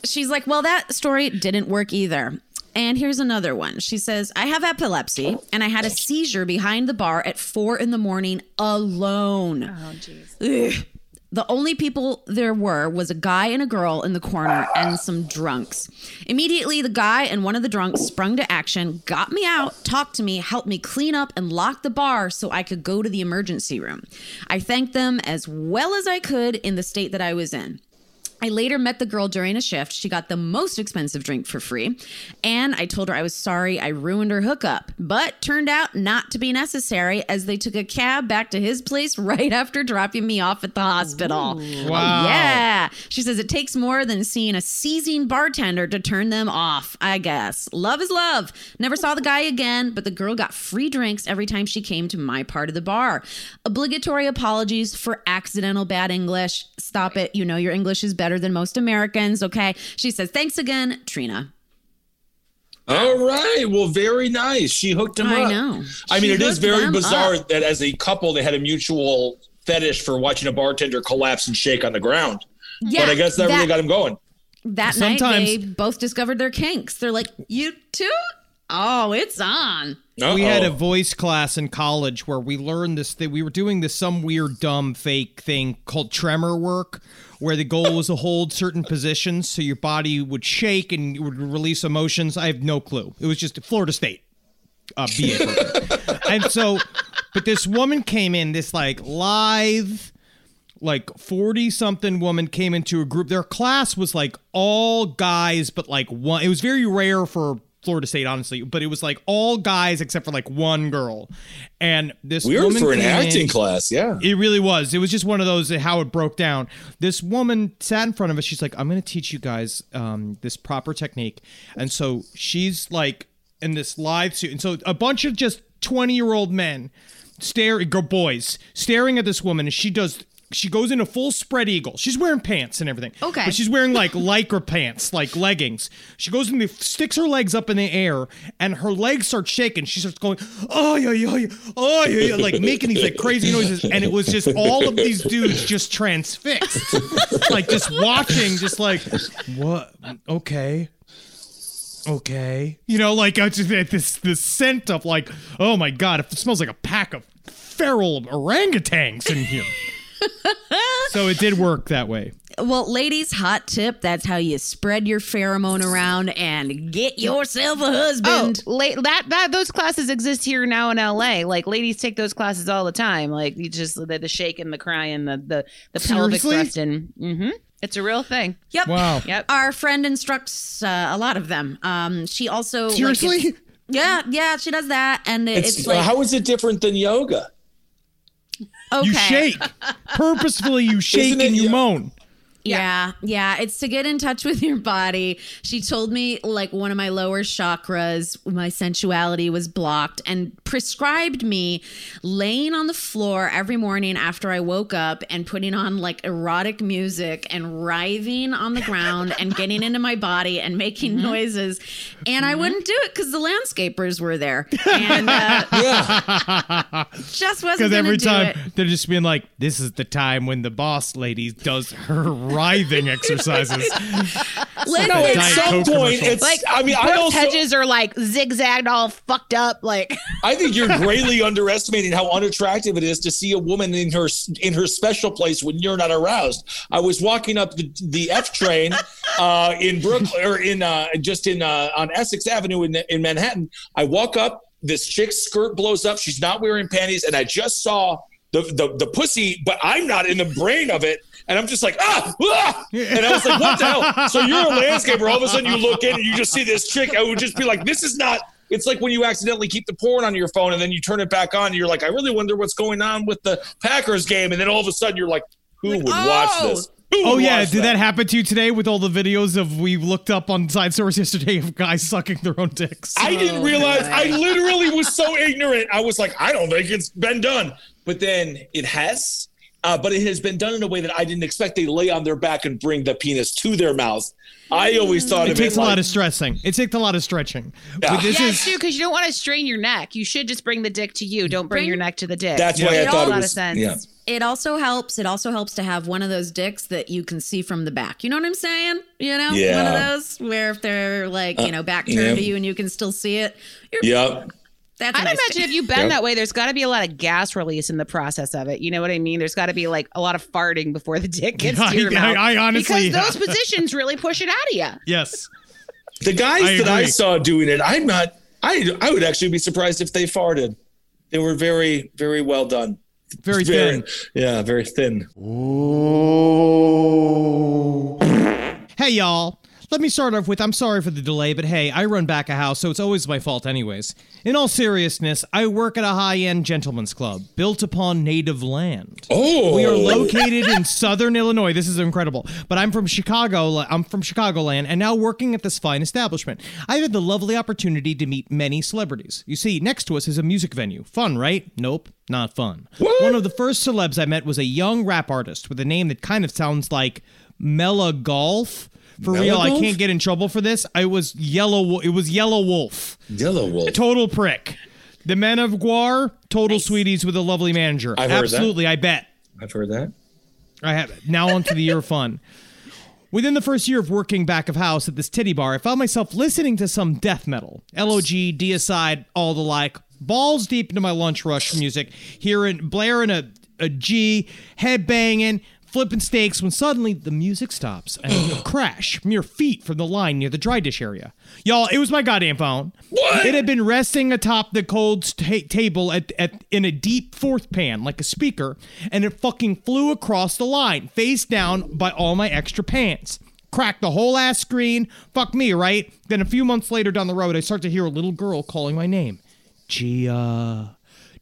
She's like, well, that story didn't work either. And here's another one. She says, I have epilepsy and I had a seizure behind the bar at four in the morning alone. Oh, jeez. The only people there were was a guy and a girl in the corner and some drunks. Immediately, the guy and one of the drunks sprung to action, got me out, talked to me, helped me clean up, and lock the bar so I could go to the emergency room. I thanked them as well as I could in the state that I was in. I later met the girl during a shift. She got the most expensive drink for free. And I told her I was sorry I ruined her hookup, but turned out not to be necessary as they took a cab back to his place right after dropping me off at the hospital. Oh, Wow. yeah. She says it takes more than seeing a seizing bartender to turn them off, I guess. Love is love. Never saw the guy again, but the girl got free drinks every time she came to my part of the bar. Obligatory apologies for accidental bad English. Stop it. You know your English is better than most Americans, okay? She says, thanks again, Trina. All right. Well, very nice. She hooked him I up. I know. I mean, She it is very bizarre up. that as a couple, they had a mutual fetish for watching a bartender collapse and shake on the ground. Yeah, but I guess that, really got him going. That night, they both discovered their kinks. They're like, you too? Oh, it's on. We had a voice class in college where we learned this thing. We were doing this some weird, dumb, fake thing called tremor work, where the goal was to hold certain positions so your body would shake and you would release emotions. I have no clue. It was just Florida State uh, BA program. and so, but this woman came in, this like live, like 40 something woman came into a group. Their class was like all guys, but like one. It was very rare for Florida State, honestly, but it was like all guys except for like one girl. And this Weird woman for an came in- acting class. Yeah. it really was. It was just one of those uh, how it broke down. This woman sat in front of us. She's like, "I'm going to teach you guys um, this proper technique." And so she's like in this live suit, and so a bunch of just 20 year old men go boys staring at this woman, and she does. She goes in a full spread eagle. She's wearing pants and everything. Okay. But she's wearing like lycra pants, like leggings. She goes and sticks her legs up in the air, and her legs start shaking. She starts going, oh yeah, yeah, yeah, oh yeah, yeah, like making these like crazy noises. And it was just all of these dudes just transfixed, like just watching, just like, what? Okay. Okay, you know, like I just this this scent of like, oh my god, it smells like a pack of feral orangutans in here. So it did work that way. Well, ladies, hot tip that's how you spread your pheromone around and get yourself a Oh, husband. la- that that those classes exist here now in LA. Like ladies take those classes all the time. Like you just the, the shaking, the crying, the the the pelvic Seriously? thrusting. Mm-hmm. It's a real thing. Yep. Wow. Yep. Our friend instructs uh, a lot of them. Um, she also Seriously? it's- yeah, yeah, she does that, and it- It's, it's, like how is it different than yoga? Okay, You shake. Purposefully you shake it- and you yeah. moan. Yeah, yeah, it's to get in touch with your body. She told me like one of my lower chakras, my sensuality was blocked and prescribed me laying on the floor every morning after I woke up and putting on like erotic music and writhing on the ground and getting into my body and making noises. And I wouldn't do it because the landscapers were there. And uh, just wasn't Because every do time it. they're just being like, this is the time when the boss lady does her writhing exercises. Listen, No, at some point, it's. Like I mean, I Brooks also. hedges are like zigzagged, all fucked up. Like I think you're greatly underestimating how unattractive it is to see a woman in her in her special place when you're not aroused. I was walking up the, the F train uh, in Brooklyn or in uh, just in uh, on Essex Avenue in in Manhattan. I walk up, this chick's skirt blows up. She's not wearing panties, and I just saw. The, the, the pussy, but I'm not in the brain of it. And I'm just like, ah, ah! And I was like, what the hell? So you're a landscaper. All of a sudden you look in and you just see this chick. I would just be like, this is not, it's like when you accidentally keep the porn on your phone and then you turn it back on and you're like, I really wonder what's going on with the Packers game. And then all of a sudden you're like, who would watch oh. this? Who Oh yeah, did that happen to you today with all the videos of we looked up on side source yesterday of guys sucking their own dicks? I didn't realize. I literally was so ignorant. I was like, I don't think it's been done. But then it has. Uh, but it has been done in a way that I didn't expect. They lay on their back and bring the penis to their mouth. I always thought It of takes it a lot of stressing. It takes a lot of stretching. Yeah. But this yeah, is it's true because you don't want to strain your neck. You should just bring the dick to you. Don't bring, Bring- your neck to the dick. That's why It I makes thought a it lot was. of sense. Yeah. It also helps. It also helps to have one of those dicks that you can see from the back. You know what I'm saying? You know, one Yeah. Uh, of those where if they're like, you know, back turned yeah. to you and you can still see it. You're, Yep. That's a I'd nice imagine dick. if you bend Yep. that way, there's got to be a lot of gas release in the process of it. You know what I mean? There's got to be like a lot of farting before the dick gets I- to your I- mouth. I honestly- because those positions really push it out of you. yes. The guys I that I saw doing it, I'm not. I I would actually be surprised if they farted. They were very very well done. Very thin. Yeah, very thin. Ooh. Hey, y'all. Let me start off with I'm sorry for the delay, but hey, I run back a house, so it's always my fault, anyways. In all seriousness, I work at a high end gentleman's club built upon native land. Oh, We are located in southern Illinois. This is incredible. But I'm from Chicago. I'm from Chicagoland and now working at this fine establishment. I've had the lovely opportunity to meet many celebrities. You see, next to us is a music venue. Fun, right? Nope, not fun. One of the first celebs I met was a young rap artist with a name that kind of sounds like Mela Golf. For real, I can't get in trouble for this. I was yellow. Wo- It was Yelawolf. Yellow Wolf. Total prick. The men of Gwar, total sweeties with a lovely manager. I've heard that. Absolutely, I bet. I've heard that. I have now on to the year of fun. Within the first year of working back of house at this titty bar, I found myself listening to some death metal, LOG, Deicide, all the like, balls deep into my lunch rush music, hearing blaring a, a G, head banging, flipping steaks when suddenly the music stops and a crash mere feet from the line near the dry dish area. Y'all, it was my goddamn phone. What? It had been resting atop the cold table at, at in a deep fourth pan like a speaker, and it fucking flew across the line, face down by all my extra pants. Cracked the whole ass screen. Fuck me, right? Then a few months later down the road, I start to hear a little girl calling my name. Gia.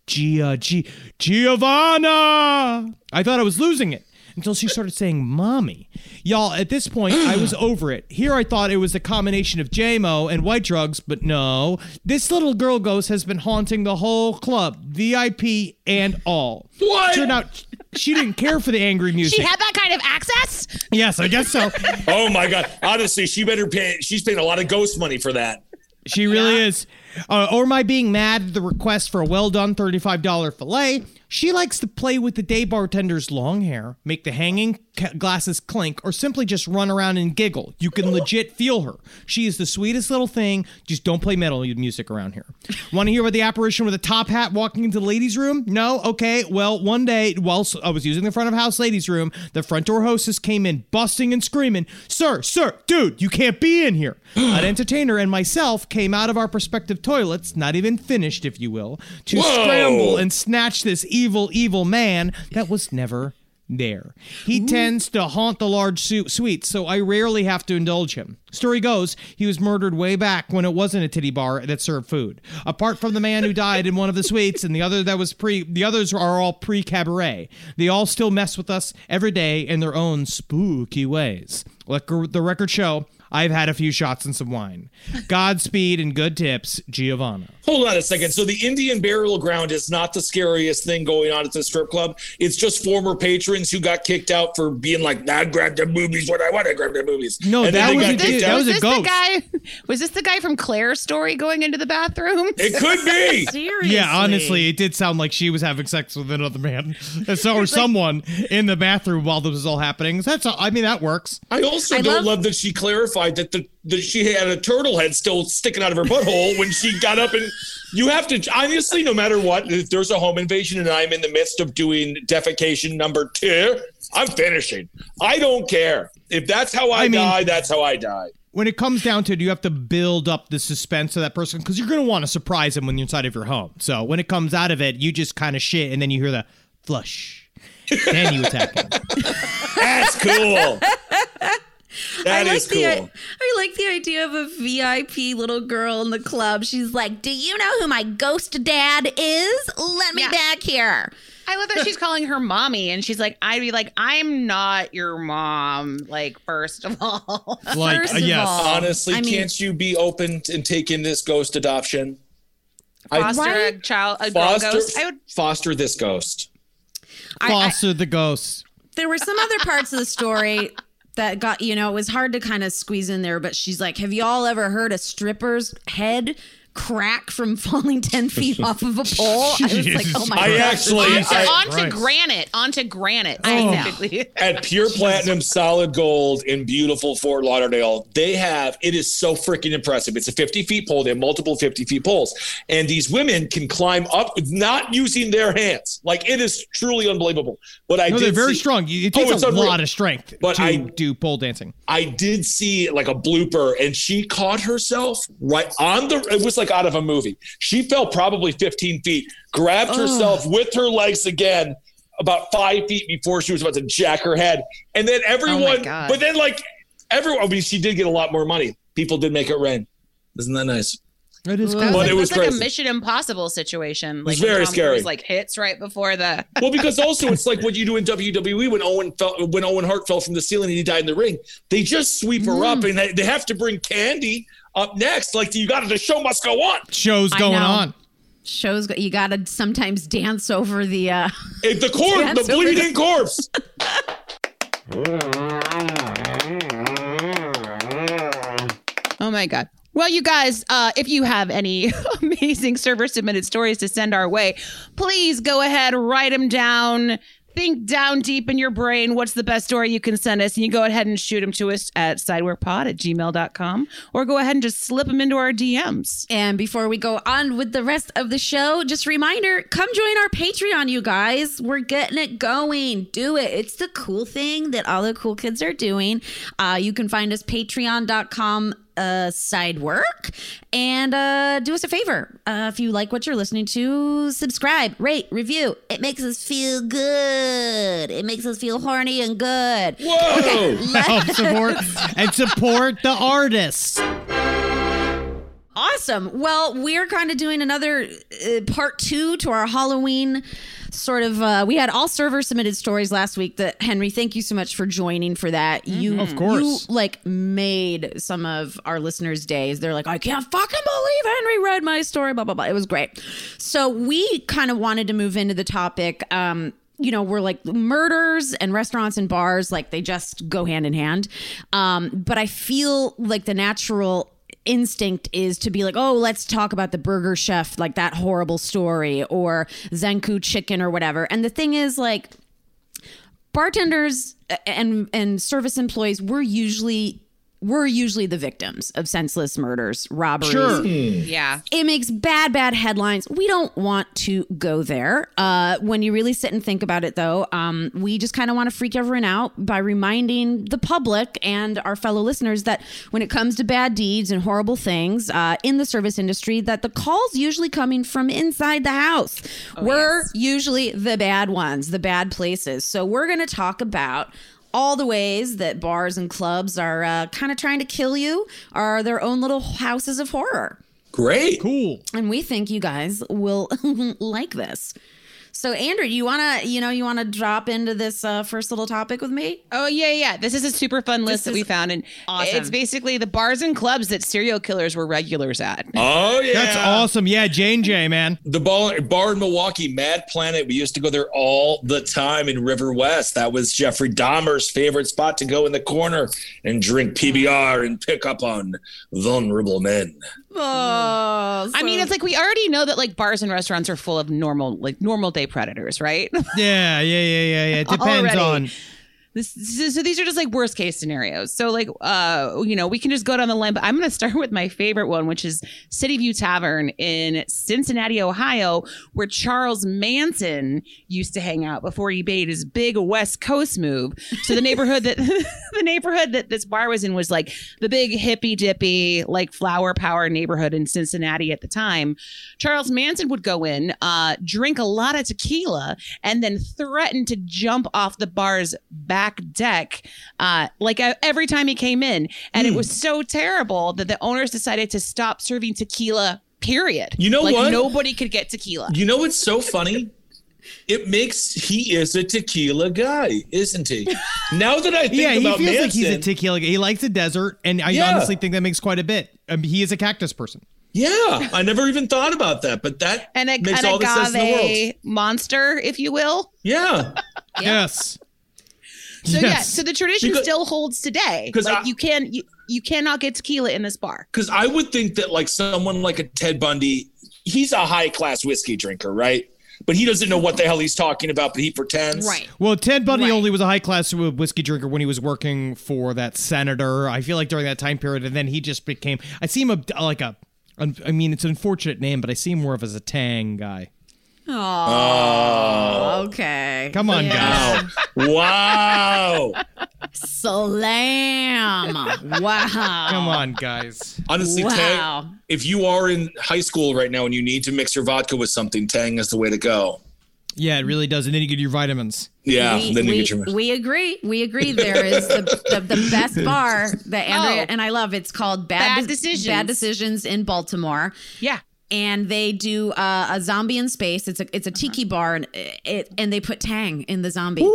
Gia. G- Giovanna. I thought I was losing it until she started saying mommy. Y'all, at this point, I was over it. Here I thought it was a combination of JMO and white drugs, but no. This little girl ghost has been haunting the whole club, VIP and all. What? Turned out she didn't care for the angry music. She had that kind of access. yes, I guess so. Oh my god! Honestly, she better pay. She's paying a lot of ghost money for that. She really is. Uh, or I being mad at the request for a well done $35 filet. She likes to play with the day bartender's long hair, make the hanging glasses clink, or simply just run around and giggle. You can legit feel her. She is the sweetest little thing. Just don't play metal music around here. Want to hear about the apparition with a top hat walking into the ladies' room? No? Okay. Well, one day, while I was using the front of house ladies' room, the front door hostess came in busting and screaming, Sir, sir, dude, you can't be in here. An entertainer and myself came out of our respective toilets, not even finished, if you will, to Whoa. scramble and snatch this evil, evil man that was never there. He tends to haunt the large su- suites, so I rarely have to indulge him. Story goes, he was murdered way back when it wasn't a titty bar that served food. Apart from the man who died in one of the suites and the other that was pre the others are all pre-cabaret. They all still mess with us every day in their own spooky ways. Like the record show, I've had a few shots and some wine. Godspeed and good tips, Giovanna. Hold on a second. So the Indian burial ground is not the scariest thing going on at the strip club. It's just former patrons who got kicked out for being like, "Nah, grab the boobies when I want to grab the boobies." No, And that was a- kicked that out. was a this ghost. the guy? Was this the guy from Claire's story going into the bathroom? It could be. Seriously. Yeah, honestly, it did sound like she was having sex with another man, so, or someone in the bathroom while this was all happening. That's, all, I mean, that works. I also I don't love- love, that she clarified that the that she had a turtle head still sticking out of her butthole when she got up and you have to obviously, no matter what if there's a home invasion and I'm in the midst of doing defecation number 2 I'm finishing I don't care if that's how I, I mean- die that's how I die When it comes down to it, you have to build up the suspense of that person because you're going to want to surprise them when you're inside of your home. So when it comes out of it, you just kind of shit, and then you hear the flush. then you attack him. that's cool That I like is the cool I, I like the idea of a VIP little girl in the club. She's like, "Do you know who my ghost dad is? Let me Yeah. back here." I love that she's calling her mommy, and she's like, "I'd be like, I'm not your mom." Like, first of all, Like, First uh, of yes. all, honestly I mean- can't you be open and take in this ghost adoption foster a child, a girl foster ghost. I would. foster this ghost I- Foster the ghost. there were some other parts of the story that got you know it was hard to kind of squeeze in there but she's like have y'all ever heard a stripper's head crack from falling 10 feet off of a pole i was like oh my God. I god actually onto, I, onto Christ. granite, onto granite. Oh. I know. at Pure Platinum Solid Gold in beautiful Fort Lauderdale, they have it is so freaking impressive. It's a 50 feet pole. They have multiple 50 feet poles, and these women can climb up not using their hands. Like it is truly unbelievable. But I No, did they're very see- strong. It Oh, takes it's a unreal. lot of strength But to I- do pole dancing. I did see like a blooper, and she caught herself right on the. It was like out of a movie. She fell probably 15 feet, grabbed herself with her legs again, about five feet before she was about to jack her head, and then everyone. God. but then like everyone, I mean, she did get a lot more money. People did make it rain. Isn't that nice? It is That cool. But like, it was that's like a. Mission Impossible situation. was Like when very Tom scary. Cruise, like hits right before the. Well, because also it's like what you do in WWE when Owen fell, when Owen Hart fell from the ceiling and he died in the ring. They just sweep her up, mm. and they, they have to bring Candy up next. Like you got to, the show must go on. Shows going on. shows you gotta sometimes dance over the uh If the corpse, the over the- bleeding corpse. Oh my God. Well, you guys, uh, if you have any amazing server submitted stories to send our way, please go ahead, write them down. Think down deep in your brain what's the best story you can send us. And you go ahead and shoot them to us at sideworkpod at gmail.com or go ahead and just slip them into our DMs. And before we go on with the rest of the show, just a reminder come join our Patreon, you guys. We're getting it going. Do it. It's the cool thing that all the cool kids are doing. Uh, you can find us patreon.com uh side work and uh do us a favor uh if you like what you're listening to subscribe rate review it makes us feel good it makes us feel horny and good Whoa! Help support and support the artists. Awesome. Well, we're kind of doing another uh, part two to our Halloween sort of. Uh, we had all server submitted stories last week. That Henry, thank you so much for joining for that. You, Of course. you like made some of our listeners' days. They're like, I can't fucking believe Henry read my story. Blah blah blah. It was great. So we kind of wanted to move into the topic. Um, you know, we're like murders and restaurants and bars, like they just go hand in hand. Um, but I feel like the natural instinct is to be like, oh, let's talk about the burger chef, like that horrible story, or Zenku chicken or whatever. And the thing is, like, bartenders and and service employees, we're usually we're usually the victims of senseless murders, robberies, Sure. Yeah. it makes bad bad headlines. We don't want to go there. Uh, when you really sit and think about it though um, we just kind of want to freak everyone out by reminding the public and our fellow listeners that when it comes to bad deeds and horrible things uh, in the service industry that the calls usually coming from inside the house. We're usually the bad ones the bad places. So we're going to talk about all the ways that bars and clubs are uh, kind of trying to kill you are their own little houses of horror. Great. Cool. And we think you guys will like this. So, Andrew, you want to, you know, you want to drop into this uh, first little topic with me? Oh yeah, yeah. This is a super fun list This that we found, and awesome. it's basically the bars and clubs that serial killers were regulars at. Oh yeah. That's awesome. Yeah, Jane J, man. The bar, bar in Milwaukee, Mad Planet. We used to go there all the time in River West. That was Jeffrey Dahmer's favorite spot to go in the corner and drink PBR and pick up on vulnerable men. Oh, I mean, it's like we already know that like bars and restaurants are full of normal, like normal day predators, right? Yeah, yeah, yeah, yeah, yeah. It depends Already. on. This, so, these are just like worst case scenarios. So like, uh, you know, we can just go down the line, but I'm going to start with my favorite one, which is City View Tavern in Cincinnati, Ohio, where Charles Manson used to hang out before he made his big West Coast move. So the neighborhood that the neighborhood that this bar was in was like the big hippy dippy, like flower power neighborhood in Cincinnati at the time. Charles Manson would go in, uh, drink a lot of tequila, and then threaten to jump off the bar's back deck, uh, like uh, every time he came in. And Hmm. it was so terrible that the owners decided to stop serving tequila. Period. You know like, what? Nobody could get tequila. You know what's so funny? It makes he is a tequila guy, isn't he? Now that I think Yeah, he feels Manson, like he's a tequila. guy. He likes the desert, and I Yeah. honestly think that makes quite a bit. Um, he is a cactus person. Yeah, I never even thought about that, but that And a, makes an all the sense in the world. agave monster, if you will. Yeah, Yes. So yeah, so the tradition Because- still holds today. 'Cause Like I- you can you, you cannot get tequila in this bar. because I would think that like someone like a Ted Bundy, he's a high class whiskey drinker, right? But he doesn't know what the hell he's talking about, but he pretends. Right. Well, Ted Bundy Right. only was a high class whiskey drinker when he was working for that senator. I feel like during that time period, and then he just became. I see him a, like a. I mean, it's an unfortunate name, but I see him more of as a Tang guy. Oh, oh. Okay. Come on, guys. Wow. Slam. Wow. Come on, guys. Honestly, Wow. Tang, if you are in high school right now and you need to mix your vodka with something, Tang is the way to go. Yeah, it really does. And then you get your vitamins. Yeah, we, then you we, get your. vitamins. we agree. We agree. There is the, the, the best bar that Andrea Oh. and I love. It's called Bad, Bad Decisions. Bad Decisions in Baltimore. Yeah. And they do uh, a zombie in space. It's a it's a tiki bar, and it and they put Tang in the zombie. Yeah,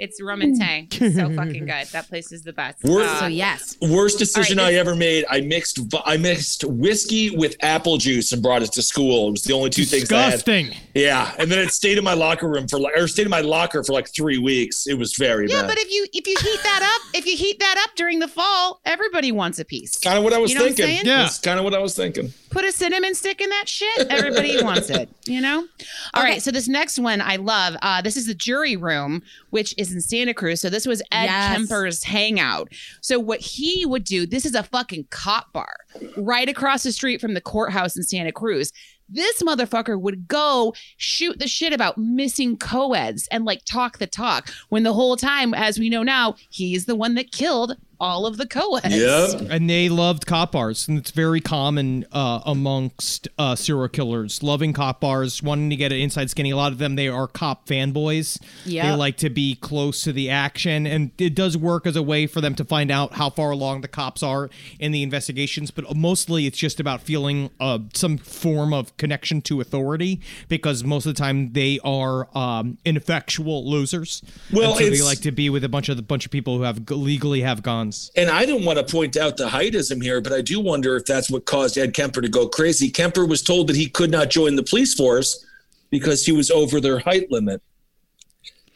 it's rum and tang. It's so fucking good. That place is the best. We're- Uh, So yes, Worst decision All right, I ever made. I mixed I mixed whiskey with apple juice and brought it to school. It was the only two things I had. Disgusting. Yeah, and then it stayed in my locker room for like, or stayed in my locker for like three weeks. It was very yeah, bad. but if you if you heat that up, if you heat that up during the fall, everybody wants a piece. kind of what I was You know what I'm thinking. Yeah. That's kind of what I was thinking. Put a cinnamon stick in that shit. Everybody wants it. You know. All right. So this next one I love. Uh, this is the jury room, which is in Santa Cruz. So this was Ed Yes. Kemper's hangout. So what he would do. This is a fucking cop bar right across the street from the courthouse in Santa Cruz. This motherfucker would go shoot the shit about missing co-eds and like talk the talk when the whole time, as we know now, he's the one that killed all of the co-eds. Yep. And they loved cop bars, and it's very common uh, amongst uh, serial killers, loving cop bars, wanting to get an inside skinny. A lot of them, they are cop fanboys. They like to be close to the action, and it does work as a way for them to find out how far along the cops are in the investigations. But mostly, it's just about feeling uh, some form of connection to authority, because most of the time they are um, ineffectual losers. Well, so they like to be with a bunch of the bunch of people who have legally have guns. And I don't want to point out the heightism here, but I do wonder if that's what caused Ed Kemper to go crazy. Kemper was told that he could not join the police force because he was over their height limit.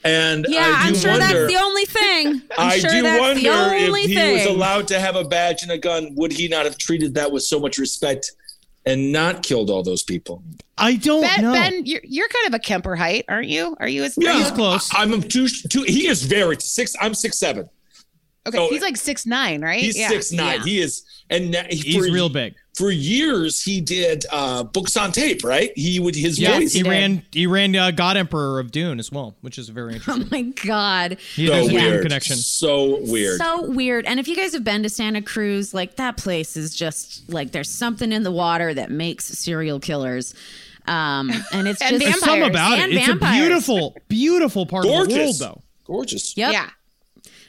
And yeah, I do I'm sure wonder, that's the only thing. I'm I sure do that's wonder the only if he thing. was allowed to have a badge and a gun, would he not have treated that with so much respect and not killed all those people? I don't Ben, know. ben you're, you're kind of a Kemper height, aren't you? Are you? A, Yeah, He's close. I, am two, two. He is very six. I'm six seven. Okay, So- he's like six nine, right? He's yeah. six nine. Yeah. He is, and na- He's for- real big. For years, he did uh, books on tape. Right? He would his Yeah, voice. he did. ran. He ran uh, God Emperor of Dune as well, which is very interesting. Oh interesting. my god. He so there's a weird. connection. So weird. So weird. And if you guys have been to Santa Cruz, like that place is just like there's something in the water that makes serial killers. Um, and it's And just There's some Vampires. about And it. It's a beautiful, beautiful part of the world, though. Gorgeous. Yep. Yeah.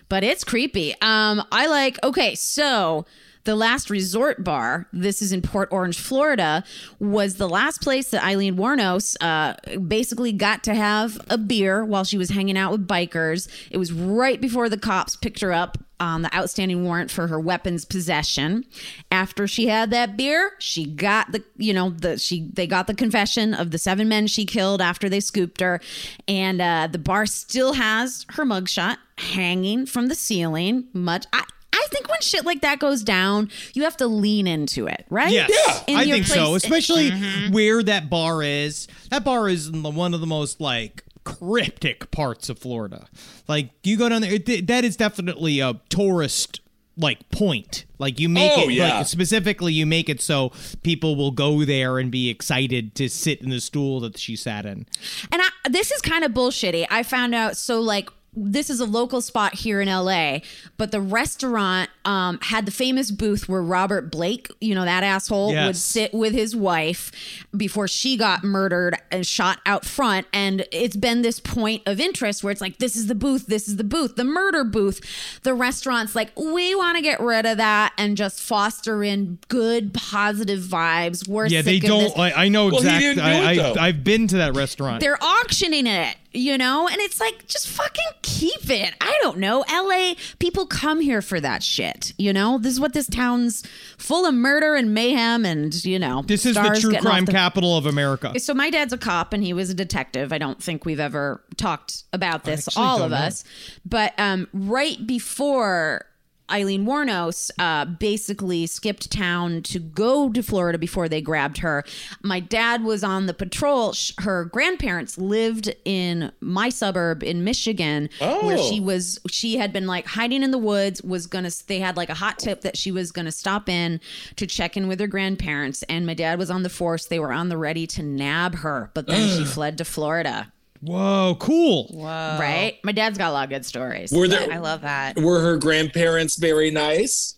But it's creepy. Um, I like. Okay, so the last resort bar. This is in Port Orange, Florida. Was the last place that Aileen Wuornos uh, basically got to have a beer while she was hanging out with bikers. It was right before the cops picked her up on the outstanding warrant for her weapons possession. After she had that beer, she got the you know the she they got the confession of the seven men she killed after they scooped her, and uh, the bar still has her mugshot hanging from the ceiling. Much I. I think when shit like that goes down, you have to lean into it, right? Yes, In I your think so. Especially Mm-hmm. where that bar is. That bar is one of the most like cryptic parts of Florida. Like you go down there, it, that is definitely a tourist like point. Like you make Oh, it yeah. like specifically, you make it so people will go there and be excited to sit in the stool that she sat in. And I, this is kind of bullshitty. I found out so like this is a local spot here in LA, but the restaurant um, had the famous booth where Robert Blake, you know that asshole, would sit with his wife before she got murdered and shot out front. And it's been this point of interest where it's like, this is the booth, this is the booth, the murder booth. The restaurant's like, we want to get rid of that and just foster in good, positive vibes. We're Yeah, they of don't. I, I know exactly. didn't do I, I. I've been to that restaurant. They're auctioning it. You know? And it's like, just fucking keep it. I don't know. LA, people come here for that shit, you know? This is what this town's full of murder and mayhem and, you know. This is the true crime the- capital of America. so my dad's a cop and he was a detective. I don't think we've ever talked about this, all of know. us. But um, right before Aileen Wuornos uh, basically skipped town to go to Florida before they grabbed her, my dad was on the patrol. Her grandparents lived in my suburb in Michigan, where Oh. she was. She had been like hiding in the woods. Was gonna. They had like a hot tip that she was gonna stop in to check in with her grandparents. And my dad was on the force. They were on the ready to nab her, but then she fled to Florida. Whoa, cool. Right? My dad's got a lot of good stories. Were there I love that. were her grandparents very nice?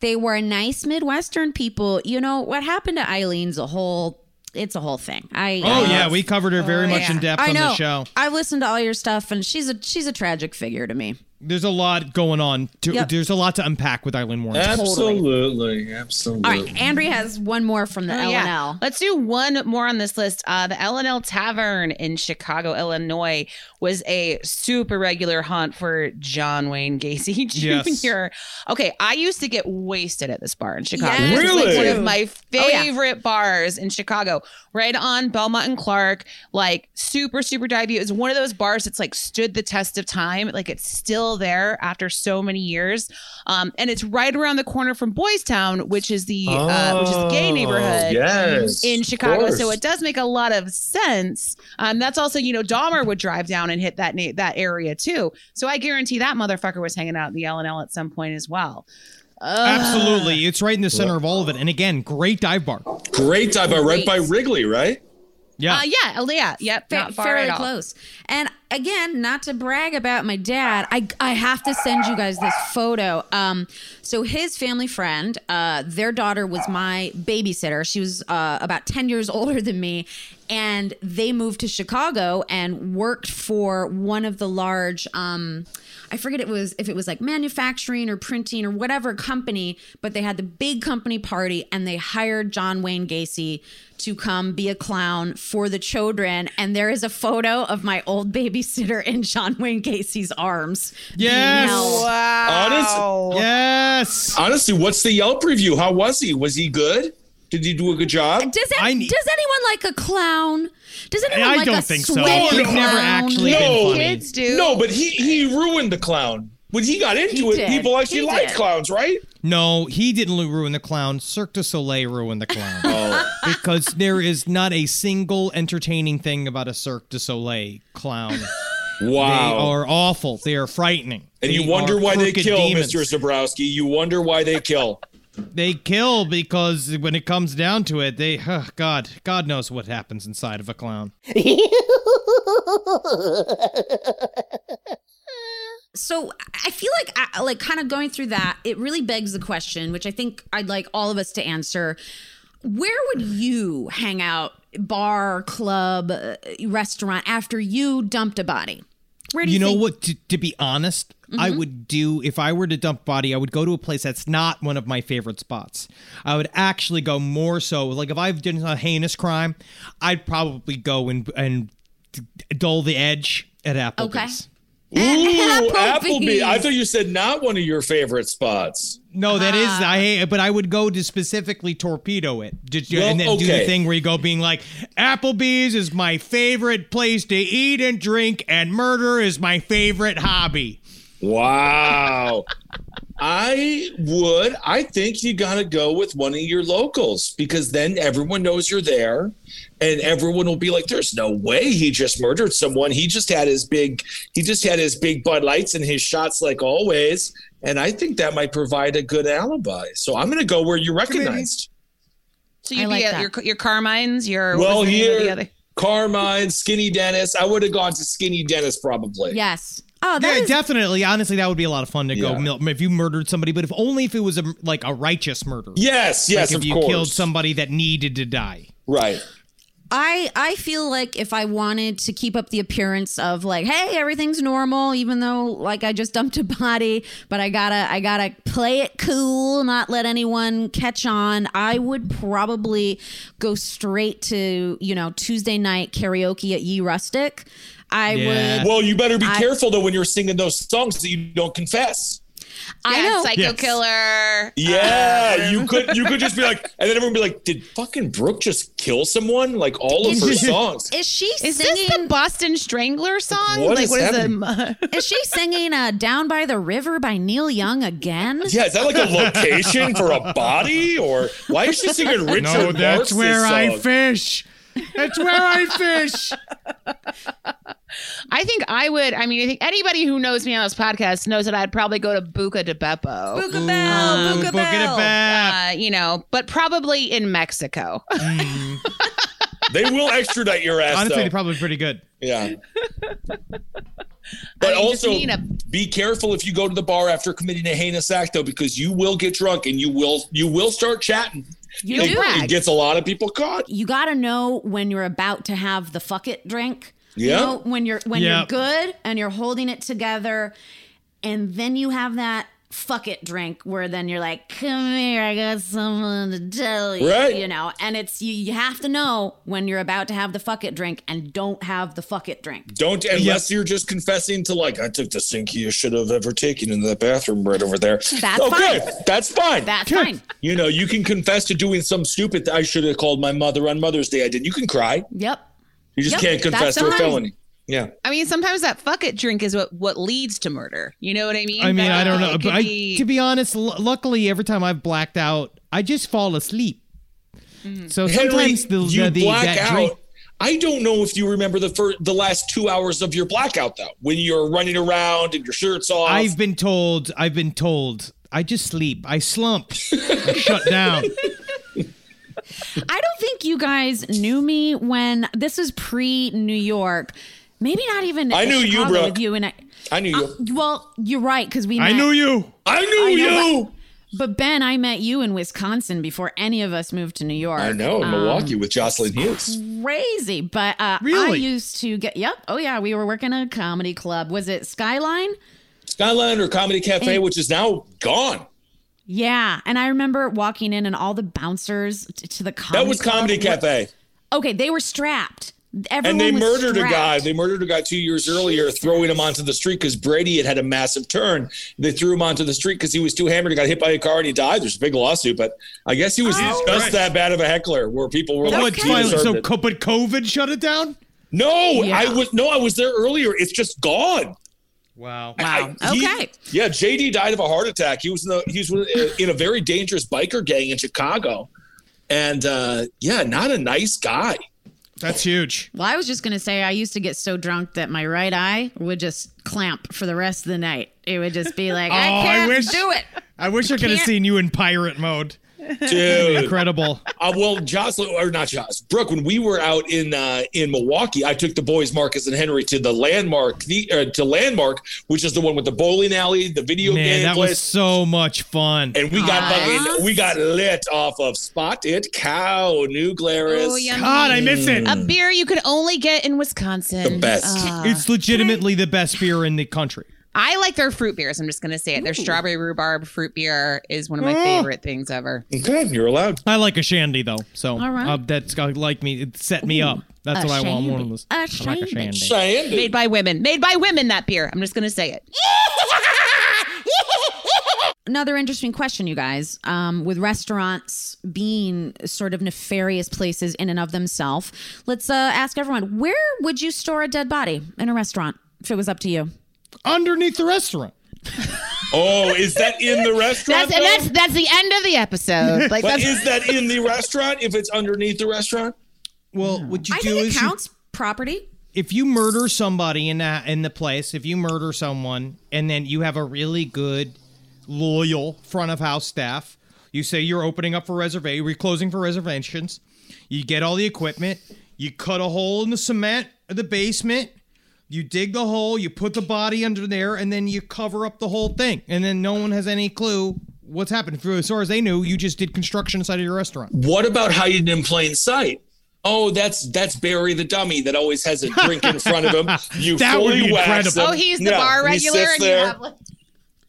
They were nice Midwestern people. You know what happened to Aileen's a whole. It's a whole thing. I Oh I- yeah, we covered her very oh, much in depth I on the show. I've listened to all your stuff, and she's a she's a tragic figure to me. There's a lot going on. To, Yep. There's a lot to unpack with Aileen Warren. Absolutely, absolutely. All right, Andrea has one more from the Oh, L yeah. and L. Let's do one more on this list. Uh, the L&L Tavern in Chicago, Illinois was a super regular haunt for John Wayne Gacy Yes. Jr. Okay, I used to get wasted at this bar in Chicago. Yes, This is, like, Really? one of my Oh, yeah. favorite bars in Chicago, right on Belmont and Clark. Like super, super divey. It was one of those bars that's like stood the test of time. Like it's still there after so many years. Um, and it's right around the corner from Boys Town, which is the uh, which is the gay Oh, neighborhood yes, in Chicago. So it does make a lot of sense. Um, that's also, you know, Dahmer would drive down and hit that na- that area too. So I guarantee that motherfucker was hanging out in the L and L at some point as well. Absolutely, it's right in the center of all of it. And again, great dive bar. Great dive bar right by Wrigley, right? Yeah. Uh, yeah, oh, yeah, yep, Fa- not far fairly at all. close. And again, not to brag about my dad, I I have to send you guys this photo. Um, so his family friend, uh, their daughter was my babysitter. She was uh, about ten years older than me, and they moved to Chicago and worked for one of the large. Um, I forget it was if it was like manufacturing or printing or whatever company, but they had the big company party and they hired John Wayne Gacy to come be a clown for the children. And there is a photo of my old babysitter in John Wayne Gacy's arms. being Yes. held. Honest, yes. honestly, what's the Yelp review? How was he? Was he good? Did he do a good job? Does, it, I need- does anyone like a clown? Does anyone like a clown? I like don't a think so. sweaty oh, He's never actually No. been funny. Kids do. No, but he he ruined the clown. When he got into He it, did. people actually He liked did. clowns, right? No, he didn't ruin the clown. Cirque du Soleil ruined the clown. Oh, because there is not a single entertaining thing about a Cirque du Soleil clown. Wow. They are awful. They are frightening. and you wonder why they kill, demons. Mr. Zebrowski. You wonder why they kill. They kill because when it comes down to it, they oh, God, God knows what happens inside of a clown. So I feel like I- like kind of going through that, it really begs the question, which I think I'd like all of us to answer. Where would you hang out, bar, club, uh, restaurant, after you dumped a body? Where do you, You know think- what? To, to be honest, I Mm-hmm. would do if I were to dump body. I would go to a place that's not one of my favorite spots. I would actually go more so like if I've done a heinous crime, I'd probably go and and dull the edge at Applebee's. Ooh, Applebee's. Applebee. I thought you said not one of your favorite spots. No, that is Ah. I hate it, but I would go to specifically torpedo it, Just- Well, and then do the okay. thing where you go being like, Applebee's is my favorite place to eat and drink, and murder is my favorite hobby. Wow. I would. I think you got to go with one of your locals because then everyone knows you're there and everyone will be like, there's no way he just murdered someone. He just had his big, he just had his big Bud Lights and his shots like always. And I think that might provide a good alibi. So I'm going to go where you're recognized. So you'd like be at your your Carmines, your what Well, was the name here, other- Carmine, Skinny Dennis. I would have gone to Skinny Dennis probably. Yes. Oh, that yeah, is- definitely. Honestly, that would be a lot of fun to go Yeah. mil- if you murdered somebody, but if only if it was a, like a righteous murder. Yes, yes, like if of you course. killed somebody that needed to die. Right. I I feel like if I wanted to keep up the appearance of like, hey, everything's normal, even though like I just dumped a body, but I gotta I gotta play it cool, not let anyone catch on. I would probably go straight to you know Tuesday night karaoke at Ye Rustic. I Yeah. would. Well, you better be I- careful though when you're singing those songs that you don't confess. I Yeah, know. Psycho Yes. Killer. Yeah, you could you could just be like, and then everyone be like, did fucking Brooke just kill someone? Like all of her songs. Is she Is singing? this the Boston Strangler song? What like is what is happening? is she singing uh, "Down by the River" by Neil Young again? Yeah, is that like a location for a body, or why is she singing Richard? No, that's Marx's where I fish. That's where I fish. I think I would. I mean, I think anybody who knows me on this podcast knows that I'd probably go to Buca di Beppo. Buca Bell, Ooh, Buca book it Bell. Uh, you know, but probably in Mexico. They will extradite your ass. Honestly, though. they're probably pretty good. Yeah. I But mean, also, a- be careful if you go to the bar after committing a heinous act, though, because you will get drunk and you will you will start chatting. You it, do. it gets a lot of people caught. You got to know when you're about to have the fuck it drink. You Yeah. know, when you're when Yeah. you're good and you're holding it together, and then you have that fuck it drink where then you're like, come here, I got something to tell you. Right. You know, and it's you, you have to know when you're about to have the fuck it drink and don't have the fuck it drink. Don't unless you're just confessing to like I took the stinkiest should have ever taken in the bathroom right over there. That's okay, fine. that's fine. That's fine. you know, you can confess to doing some stupid. I should have called my mother on Mother's Day. I didn't. You can cry. Yep. You just Yep, can't confess that's to a fine. felony. Yeah. I mean, sometimes that fuck it drink is what what leads to murder. You know what I mean? I mean, That, I don't know, but I, be- to be honest, l- luckily every time I've blacked out, I just fall asleep. Mm-hmm. So Henry, sometimes the, you the, the black that out. drink, I don't know if you remember the first, the last two hours of your blackout though, when you're running around and your shirt's off. I've been told, I've been told, I just sleep, I slump, I shut down. I don't think you guys knew me when this was pre New York. Maybe not even. I knew you, Chicago Brooke. With you and I. I knew you. Uh, well, you're right because we. I knew you. I knew I know, you. But Ben, I met you in Wisconsin before any of us moved to New York. I know in Um, Milwaukee with Jocelyn Hughes. Crazy, but uh, I used to get. Yep. Oh yeah, we were working at a comedy club. Was it Skyline? Skyline or Comedy Cafe, And- which is now gone. Yeah, and I remember walking in and all the bouncers t- to the comedy. That was club Comedy were- Cafe. Okay, they were strapped. Everyone And they was murdered a guy. They murdered a guy two years earlier, throwing him onto the street because Brady had had a massive turn. They threw him onto the street because he was too hammered. He got hit by a car and he died. There's a big lawsuit, but I guess he was Oh. just Christ. that bad of a heckler where people were What, like, he so, it. but COVID shut it down? no, Yeah. I was no, I was there earlier. It's just gone. Wow. Wow. I- he- Okay. yeah, JD died of a heart attack. He was in the, he was in a very dangerous biker gang in Chicago, and uh, yeah, not a nice guy. That's huge. Well, I was just gonna say I used to get so drunk that my right eye would just clamp for the rest of the night. It would just be like, oh, I Oh, I can't wish- do it. I wish I could have seen you in pirate mode. Dude, Incredible. Uh, well, Jocelyn or not Jocelyn, Brooke. When we were out in uh, in Milwaukee, I took the boys, Marcus and Henry, to the landmark, the uh, to landmark, which is the one with the bowling alley, the video Man, game that place, was so much fun. and we got Nice. fucking, we got lit off of Spotted Cow, New Glarus. Oh, yummy. God, I miss it. A beer you can only get in Wisconsin. The best. Ah. It's legitimately the best beer in the country. I like their fruit beers. I'm just going to say it. Their strawberry rhubarb fruit beer is one of my Mm. favorite things ever. Okay, you're allowed. I like a shandy though, so All right. uh, that's got like me. It set me up. That's a what I want. One of shandy. those. A I like a shandy. shandy. Sandy. Made by women. Made by women, that beer. I'm just going to say it. Another interesting question, you guys. Um, with restaurants being sort of nefarious places in and of themselves, let's uh, ask everyone: Where would you store a dead body in a restaurant if it was up to you? Underneath the restaurant. Oh, is that in the restaurant? That's and that's that's the end of the episode. Like but that's is that in the restaurant? If it's underneath the restaurant, Well, what you I do think it is you- counts property. if you murder somebody in that in the place, if you murder someone and then you have a really good, loyal front of house staff, you say you're opening up for reservation, you're closing for reservations, you get all the equipment, you cut a hole in the cement of the basement, you dig the hole, you put the body under there, and then you cover up the whole thing, and then no one has any clue what's happened. For as far as they knew, you just did construction inside of your restaurant. what about hiding in plain sight? Oh, that's that's Barry the dummy that always has a drink in front of him. You That would fully be incredible. him. oh, he's the No, bar he regular, sits and you have like,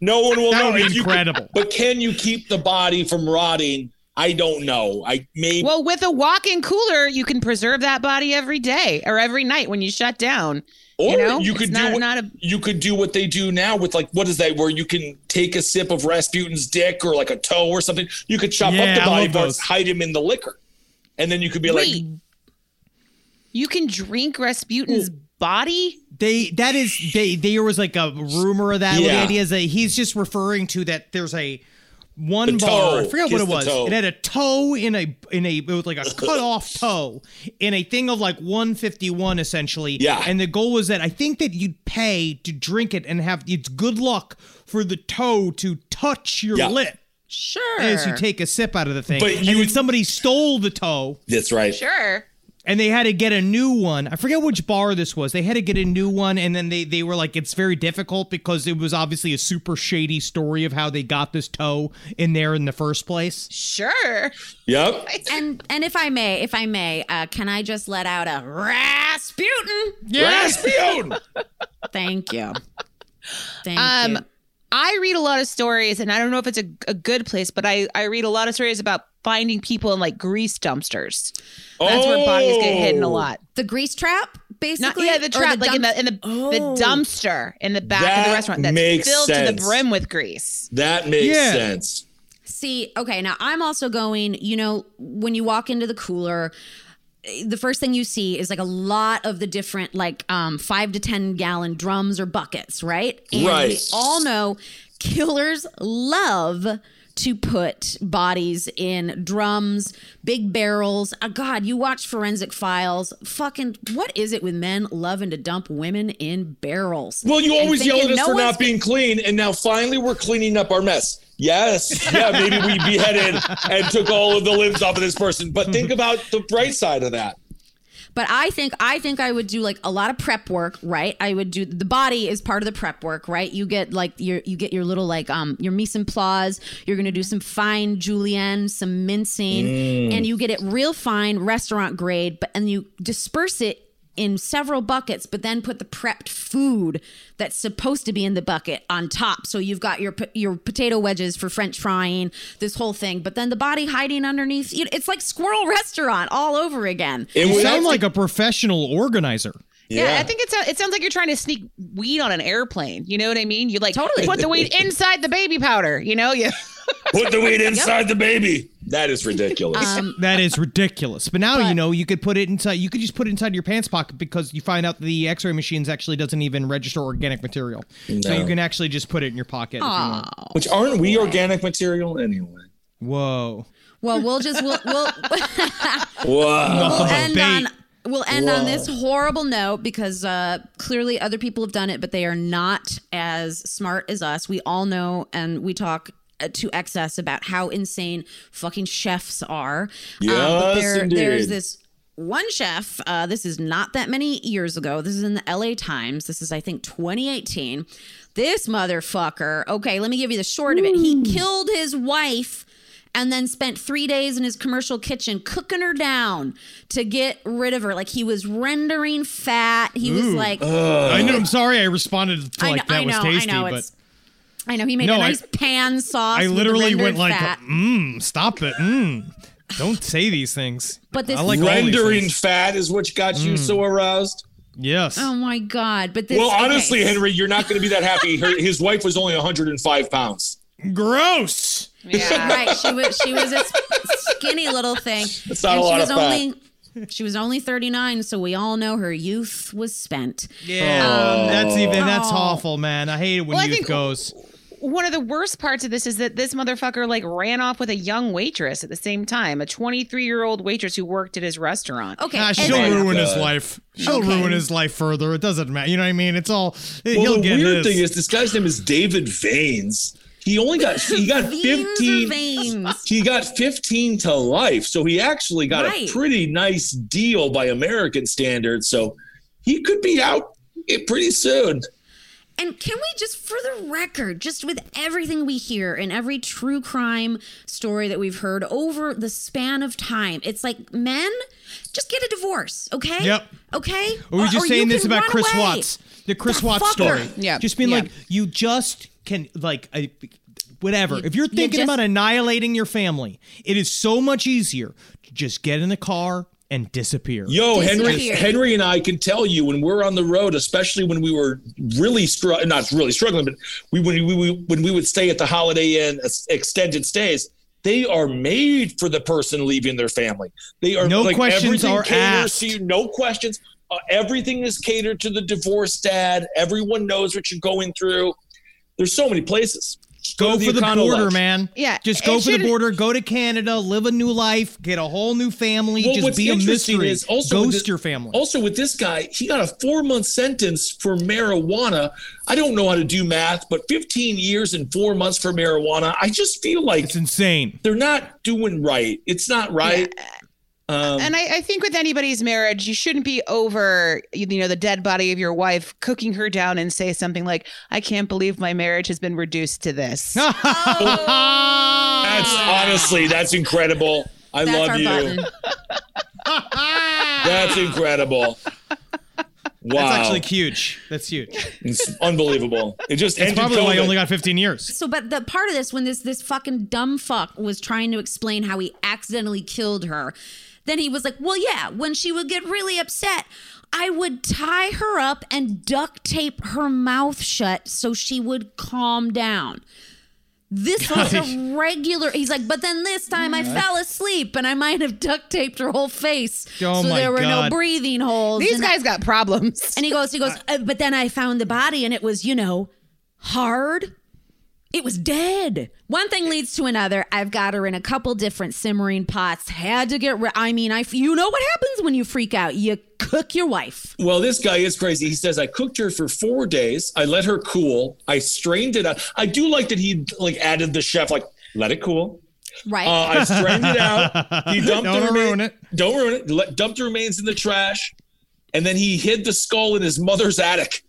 No one will That know. would be If you can- incredible. but can you keep the body from rotting I don't know. I maybe Well, with a walk-in cooler, you can preserve that body every day or every night when you shut down. or you know, could It's do not, what, not a you could do what they do now with like what is that where you can take a sip of Rasputin's dick or like a toe or something. You could chop Yeah, up the body love parts, hide him in the liquor, and then you could be like. You can drink Rasputin's body. They that is they there was like a rumor of that. Well, The idea is that he's just referring to that there's a one The bar. I forget Kiss what it was. toe. It had a toe in a in a it was like a cut off toe in a thing of like 151 essentially. Yeah. And the goal was that I think that you'd pay to drink it and have it's good luck for the toe to touch your Yeah. lip Sure. as you take a sip out of the thing. But and you then would- somebody stole the toe "That's right." Sure. And they had to get a new one. I forget which bar this was. They had to get a new one, and then they they were like, it's very difficult because it was obviously a super shady story of how they got this toe in there in the first place. Sure. Yep. and and if I may, if I may, uh, can I just let out a Rasputin? Rasputin. Thank you. Thank Um, you. I read a lot of stories, and I don't know if it's a, a good place, but I, I read a lot of stories about finding people in like grease dumpsters. That's where bodies get hidden a Oh. lot. The grease trap, Not basically. yeah, the Or trap, like in the in the Oh. the dumpster in the back of the restaurant that's makes filled to the brim with grease. That makes Yeah. sense. See, okay, now I'm also going, you know, when you walk into the cooler, the first thing you see is like a lot of the different like um 5 to 10 gallon drums or buckets, right? And we all know killers love to put bodies in drums, big barrels. Uh, God, you watch Forensic Files. Fucking, what is it with men loving to dump women in barrels? Well, you always yell at us no for not being clean, and now finally we're cleaning up our mess. Yes, yeah, maybe we beheaded and took all of the limbs off of this person, but think about the bright side of that. But I think I think I would do like a lot of prep work, right? I would do the body is part of the prep work, right? You get like your you get your little like um your mise en place. You're gonna do some fine julienne, some mincing, and you get it real fine, restaurant grade. But and you disperse it in several buckets, but then put the prepped food that's supposed to be in the bucket on top. So you've got your your potato wedges for French frying, this whole thing, but then the body hiding underneath. It's like squirrel restaurant all over again. It You sound like a professional organizer. Yeah, I think it's it sounds like you're trying to sneak weed on an airplane. You know what I mean? You like Totally. put the weed inside the baby powder. You know, you put the weed inside the baby. That is ridiculous. Um, That is ridiculous. But now you know you could put it inside. You could just put it inside your pants pocket because you find out the X-ray machines actually doesn't even register organic material. So you can actually just put it in your pocket. If you want. Which aren't we organic material anyway? Whoa. Well, we'll just we'll we'll, we'll end on we'll end on this horrible note because uh, clearly other people have done it, but they are not as smart as us. We all know, and we talk uh, to excess about how insane fucking chefs are. Um, Yes, there, indeed. there's this one chef. Uh, this is not that many years ago. This is in the LA Times. This is, I think, 2018. This motherfucker. Okay, let me give you the short of it. He killed his wife and then spent three days in his commercial kitchen cooking her down to get rid of her. Like he was rendering fat. He was like, I know. I'm sorry. I responded to I like know, that I was know, tasty, I know. but I know he made No, a I- nice pan sauce. I literally rendered went like, fat. mmm, stop it, mmm. Don't say these things. But this- I like Rendering things. fat is what got you mm. so aroused. Yes. Oh my god! But this. Well, okay. honestly, Henry, you're not going to be that happy. Her, his wife was only 105 pounds. Gross. Yeah. right? She was she was a skinny little thing. That's not and a lot she was of fat. only she was only 39, so we all know her youth was spent. Yeah. that's even that's Oh. awful, man. I hate it when Well, youth think- goes. One of the worst parts of this is that this motherfucker like ran off with a young waitress at the same time, a 23 year old waitress who worked at his restaurant. Okay, Ah, she'll then- ruin his life. She'll Okay. ruin his life further. It doesn't matter. You know what I mean? It's all he'll Well, the get weird his. thing is, this guy's name is David Viens. He only got he got Veins 15. veins. He got 15 to life, so he actually got Right. a pretty nice deal by American standards. So he could be out pretty soon. And can we just, for the record, just with everything we hear and every true crime story that we've heard over the span of time, it's like men, just get a divorce, okay? Yep. Okay. Are we were Or- just or saying this about Chris away. Watts, the Chris That Watts fucker. story. Yeah, just being yeah. like, you just can like, I, whatever. if you're you thinking just- about annihilating your family, it is so much easier to just get in the car and disappear. Yo, Henry, Disappear. Henry and I can tell you when we're on the road, especially when we were really str- not really struggling, but we when we, we when we would stay at the Holiday Inn extended stays, they are made for the person leaving their family. They are No like questions are asked. to you, no questions. Uh, everything is catered to the divorced dad. Everyone knows what you're going through. There's so many places. Just Go to for the Econo border, Lodge. man. Yeah, Just go it for the border. Go to Canada, live a new life, get a whole new family. Well, just be a mystery. is also Ghost the- your family. Also, with this guy, he got a four month sentence for marijuana. I don't know how to do math, but 15 years and four months for marijuana. I just feel like it's insane. they're not doing right. It's not right. Um, And I, I think with anybody's marriage, you shouldn't be over, you know, the dead body of your wife, cooking her down and say something like, "I can't believe my marriage has been reduced to this." that's honestly, that's incredible. I That's love our you. That's incredible. Wow, That's actually huge. That's huge. it's unbelievable. It just That's ended probably why COVID. I only got 15 years. So, but the part of this when this this fucking dumb fuck was trying to explain how he accidentally killed her, then he was like, "Well, yeah, when she would get really upset, I would tie her up and duct tape her mouth shut so she would calm down." This was a regular. He's like, but then this time I fell asleep and I might have duct taped her whole face, Oh so my there were God. no breathing holes. These and guys got problems. and he goes, he goes, uh, but then I found the body and it was, you know, hard. It was dead. One thing leads to another. I've got her in a couple different simmering pots. Had to get rid. I mean, I you know what happens when you freak out? You cook your wife. Well, this guy is crazy. He says I cooked her for four days. I let her cool. I strained it out. I do like that he like added the chef like let it cool. Right. Uh, I strained it out. He dumped Don't the remains. ruin it. Don't ruin it. Let, dumped the remains in the trash, and then he hid the skull in his mother's attic.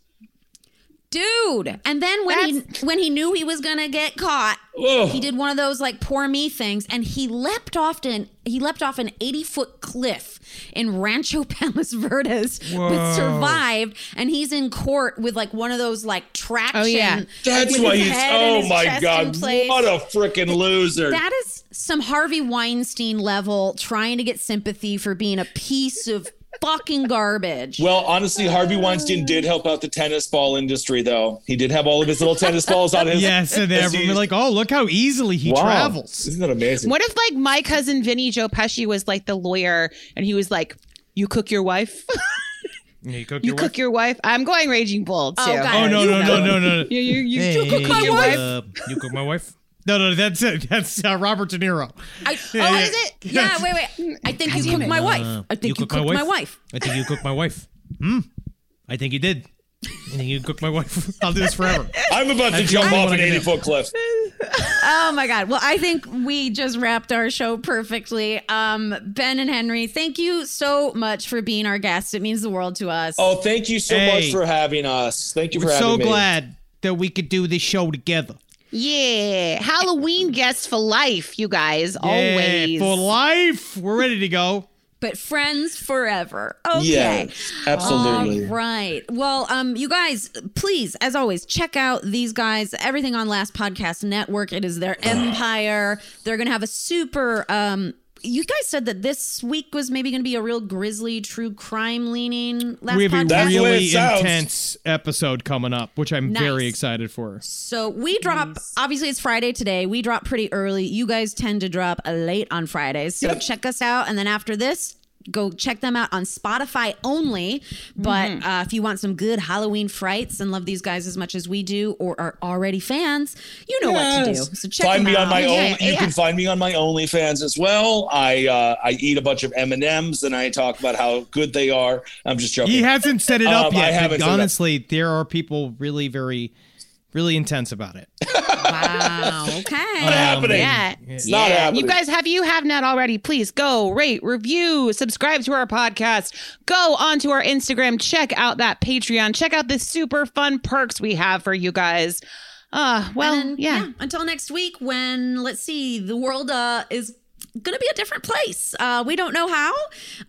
Dude. And then when he when he knew he was gonna get caught, Whoa. he did one of those like poor me things and he leapt off an he leapt off an 80 foot cliff in Rancho Palos Verdes but survived and he's in court with like one of those like traction Oh, yeah. That's with why he's. Oh my god! What a freaking loser! That is some Harvey Weinstein level trying to get sympathy for being a piece of fucking garbage. Well, honestly, Harvey Weinstein did help out the tennis ball industry, though. He did have all of his little tennis balls on his. Yes, and as everyone he- like, oh, look how easily he Wow. travels. Isn't that amazing? What if like my cousin Vinny Joe Pesci was like the lawyer and he was like, "You cook your wife? You cook you your cook your wife?" I'm going Raging Bull too. Oh, God. Oh no You no no know. no no! You you you, Hey, cook my you, wife. uh, you cook my wife? No no that's it. That's uh, Robert De Niro. I, Yeah, oh, yeah. is it? Yeah, wait, wait. I think you cooked my wife. Uh, I think you, cooked my wife. I think you cooked my wife. Hmm. I think you did. I think you cooked my wife. I'll do this forever. I'm about to That's jump off an 80 foot cliff. Oh my God. Well, I think we just wrapped our show perfectly. Um, ben and Henry, thank you so much for being our guests. It means the world to us. Oh, thank you so Hey. much for having us. Thank you for having me. We're having so me. glad that we could do this show together. Yeah, Halloween guests for life, you guys. Yeah, always. for life. We're ready to go. But friends forever. Okay. Yes, absolutely. All right. Well, um, you guys, please, as always, check out these guys. Everything on Last Podcast Network. It is their empire. They're gonna have a super. Um, you guys said that this week was maybe going to be a real grisly, true crime leaning last we have a podcast. That's the way really it sounds. intense episode coming up, which I'm very excited for. So we drop. Obviously, it's Friday today. We drop pretty early. You guys tend to drop late on Fridays. So Yep. check us out, and then after this. Go check them out on Spotify only. But Mm-hmm. uh, if you want some good Halloween frights and love these guys as much as we do, or are already fans, you know what to do. So check find them me out. on my Yeah, own. You yeah. can find me on my OnlyFans as well. I uh, I eat a bunch of M and M's and I talk about how good they are. I'm just joking. He hasn't set it up Um, I yet. haven't but set it up. honestly, there are people really very, really intense about it. Wow. Okay. not happening. Yeah. It's not happening. You guys, have you have not already, please go rate, review, subscribe to our podcast. Go onto our Instagram, check out that Patreon, check out the super fun perks we have for you guys. Uh, well, And then, yeah. Until next week, when let's see, the world uh, is going to be a different place. Uh, we don't know how.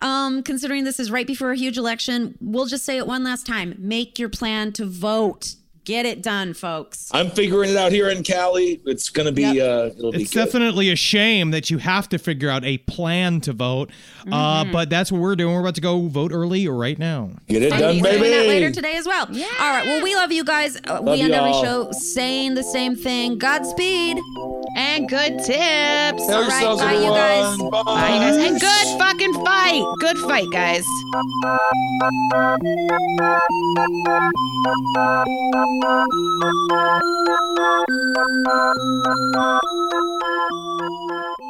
Um, considering this is right before a huge election, we'll just say it one last time: make your plan to vote. Get it done, folks. I'm figuring it out here in Cali. It's gonna be. Yep. Uh, it'll be It's good. definitely a shame that you have to figure out a plan to vote, uh, Mm-hmm. but that's what we're doing. We're about to go vote early right now. Get it And done, baby. doing that later today as well. Yeah. All right. Well, we love you guys. Uh, we Love end every y'all. show saying the same thing. Godspeed. And good tips. Tell All right, yourselves, bye, you guys. everyone. Bye, you guys. And good fucking fight. Good fight, guys. Thank you.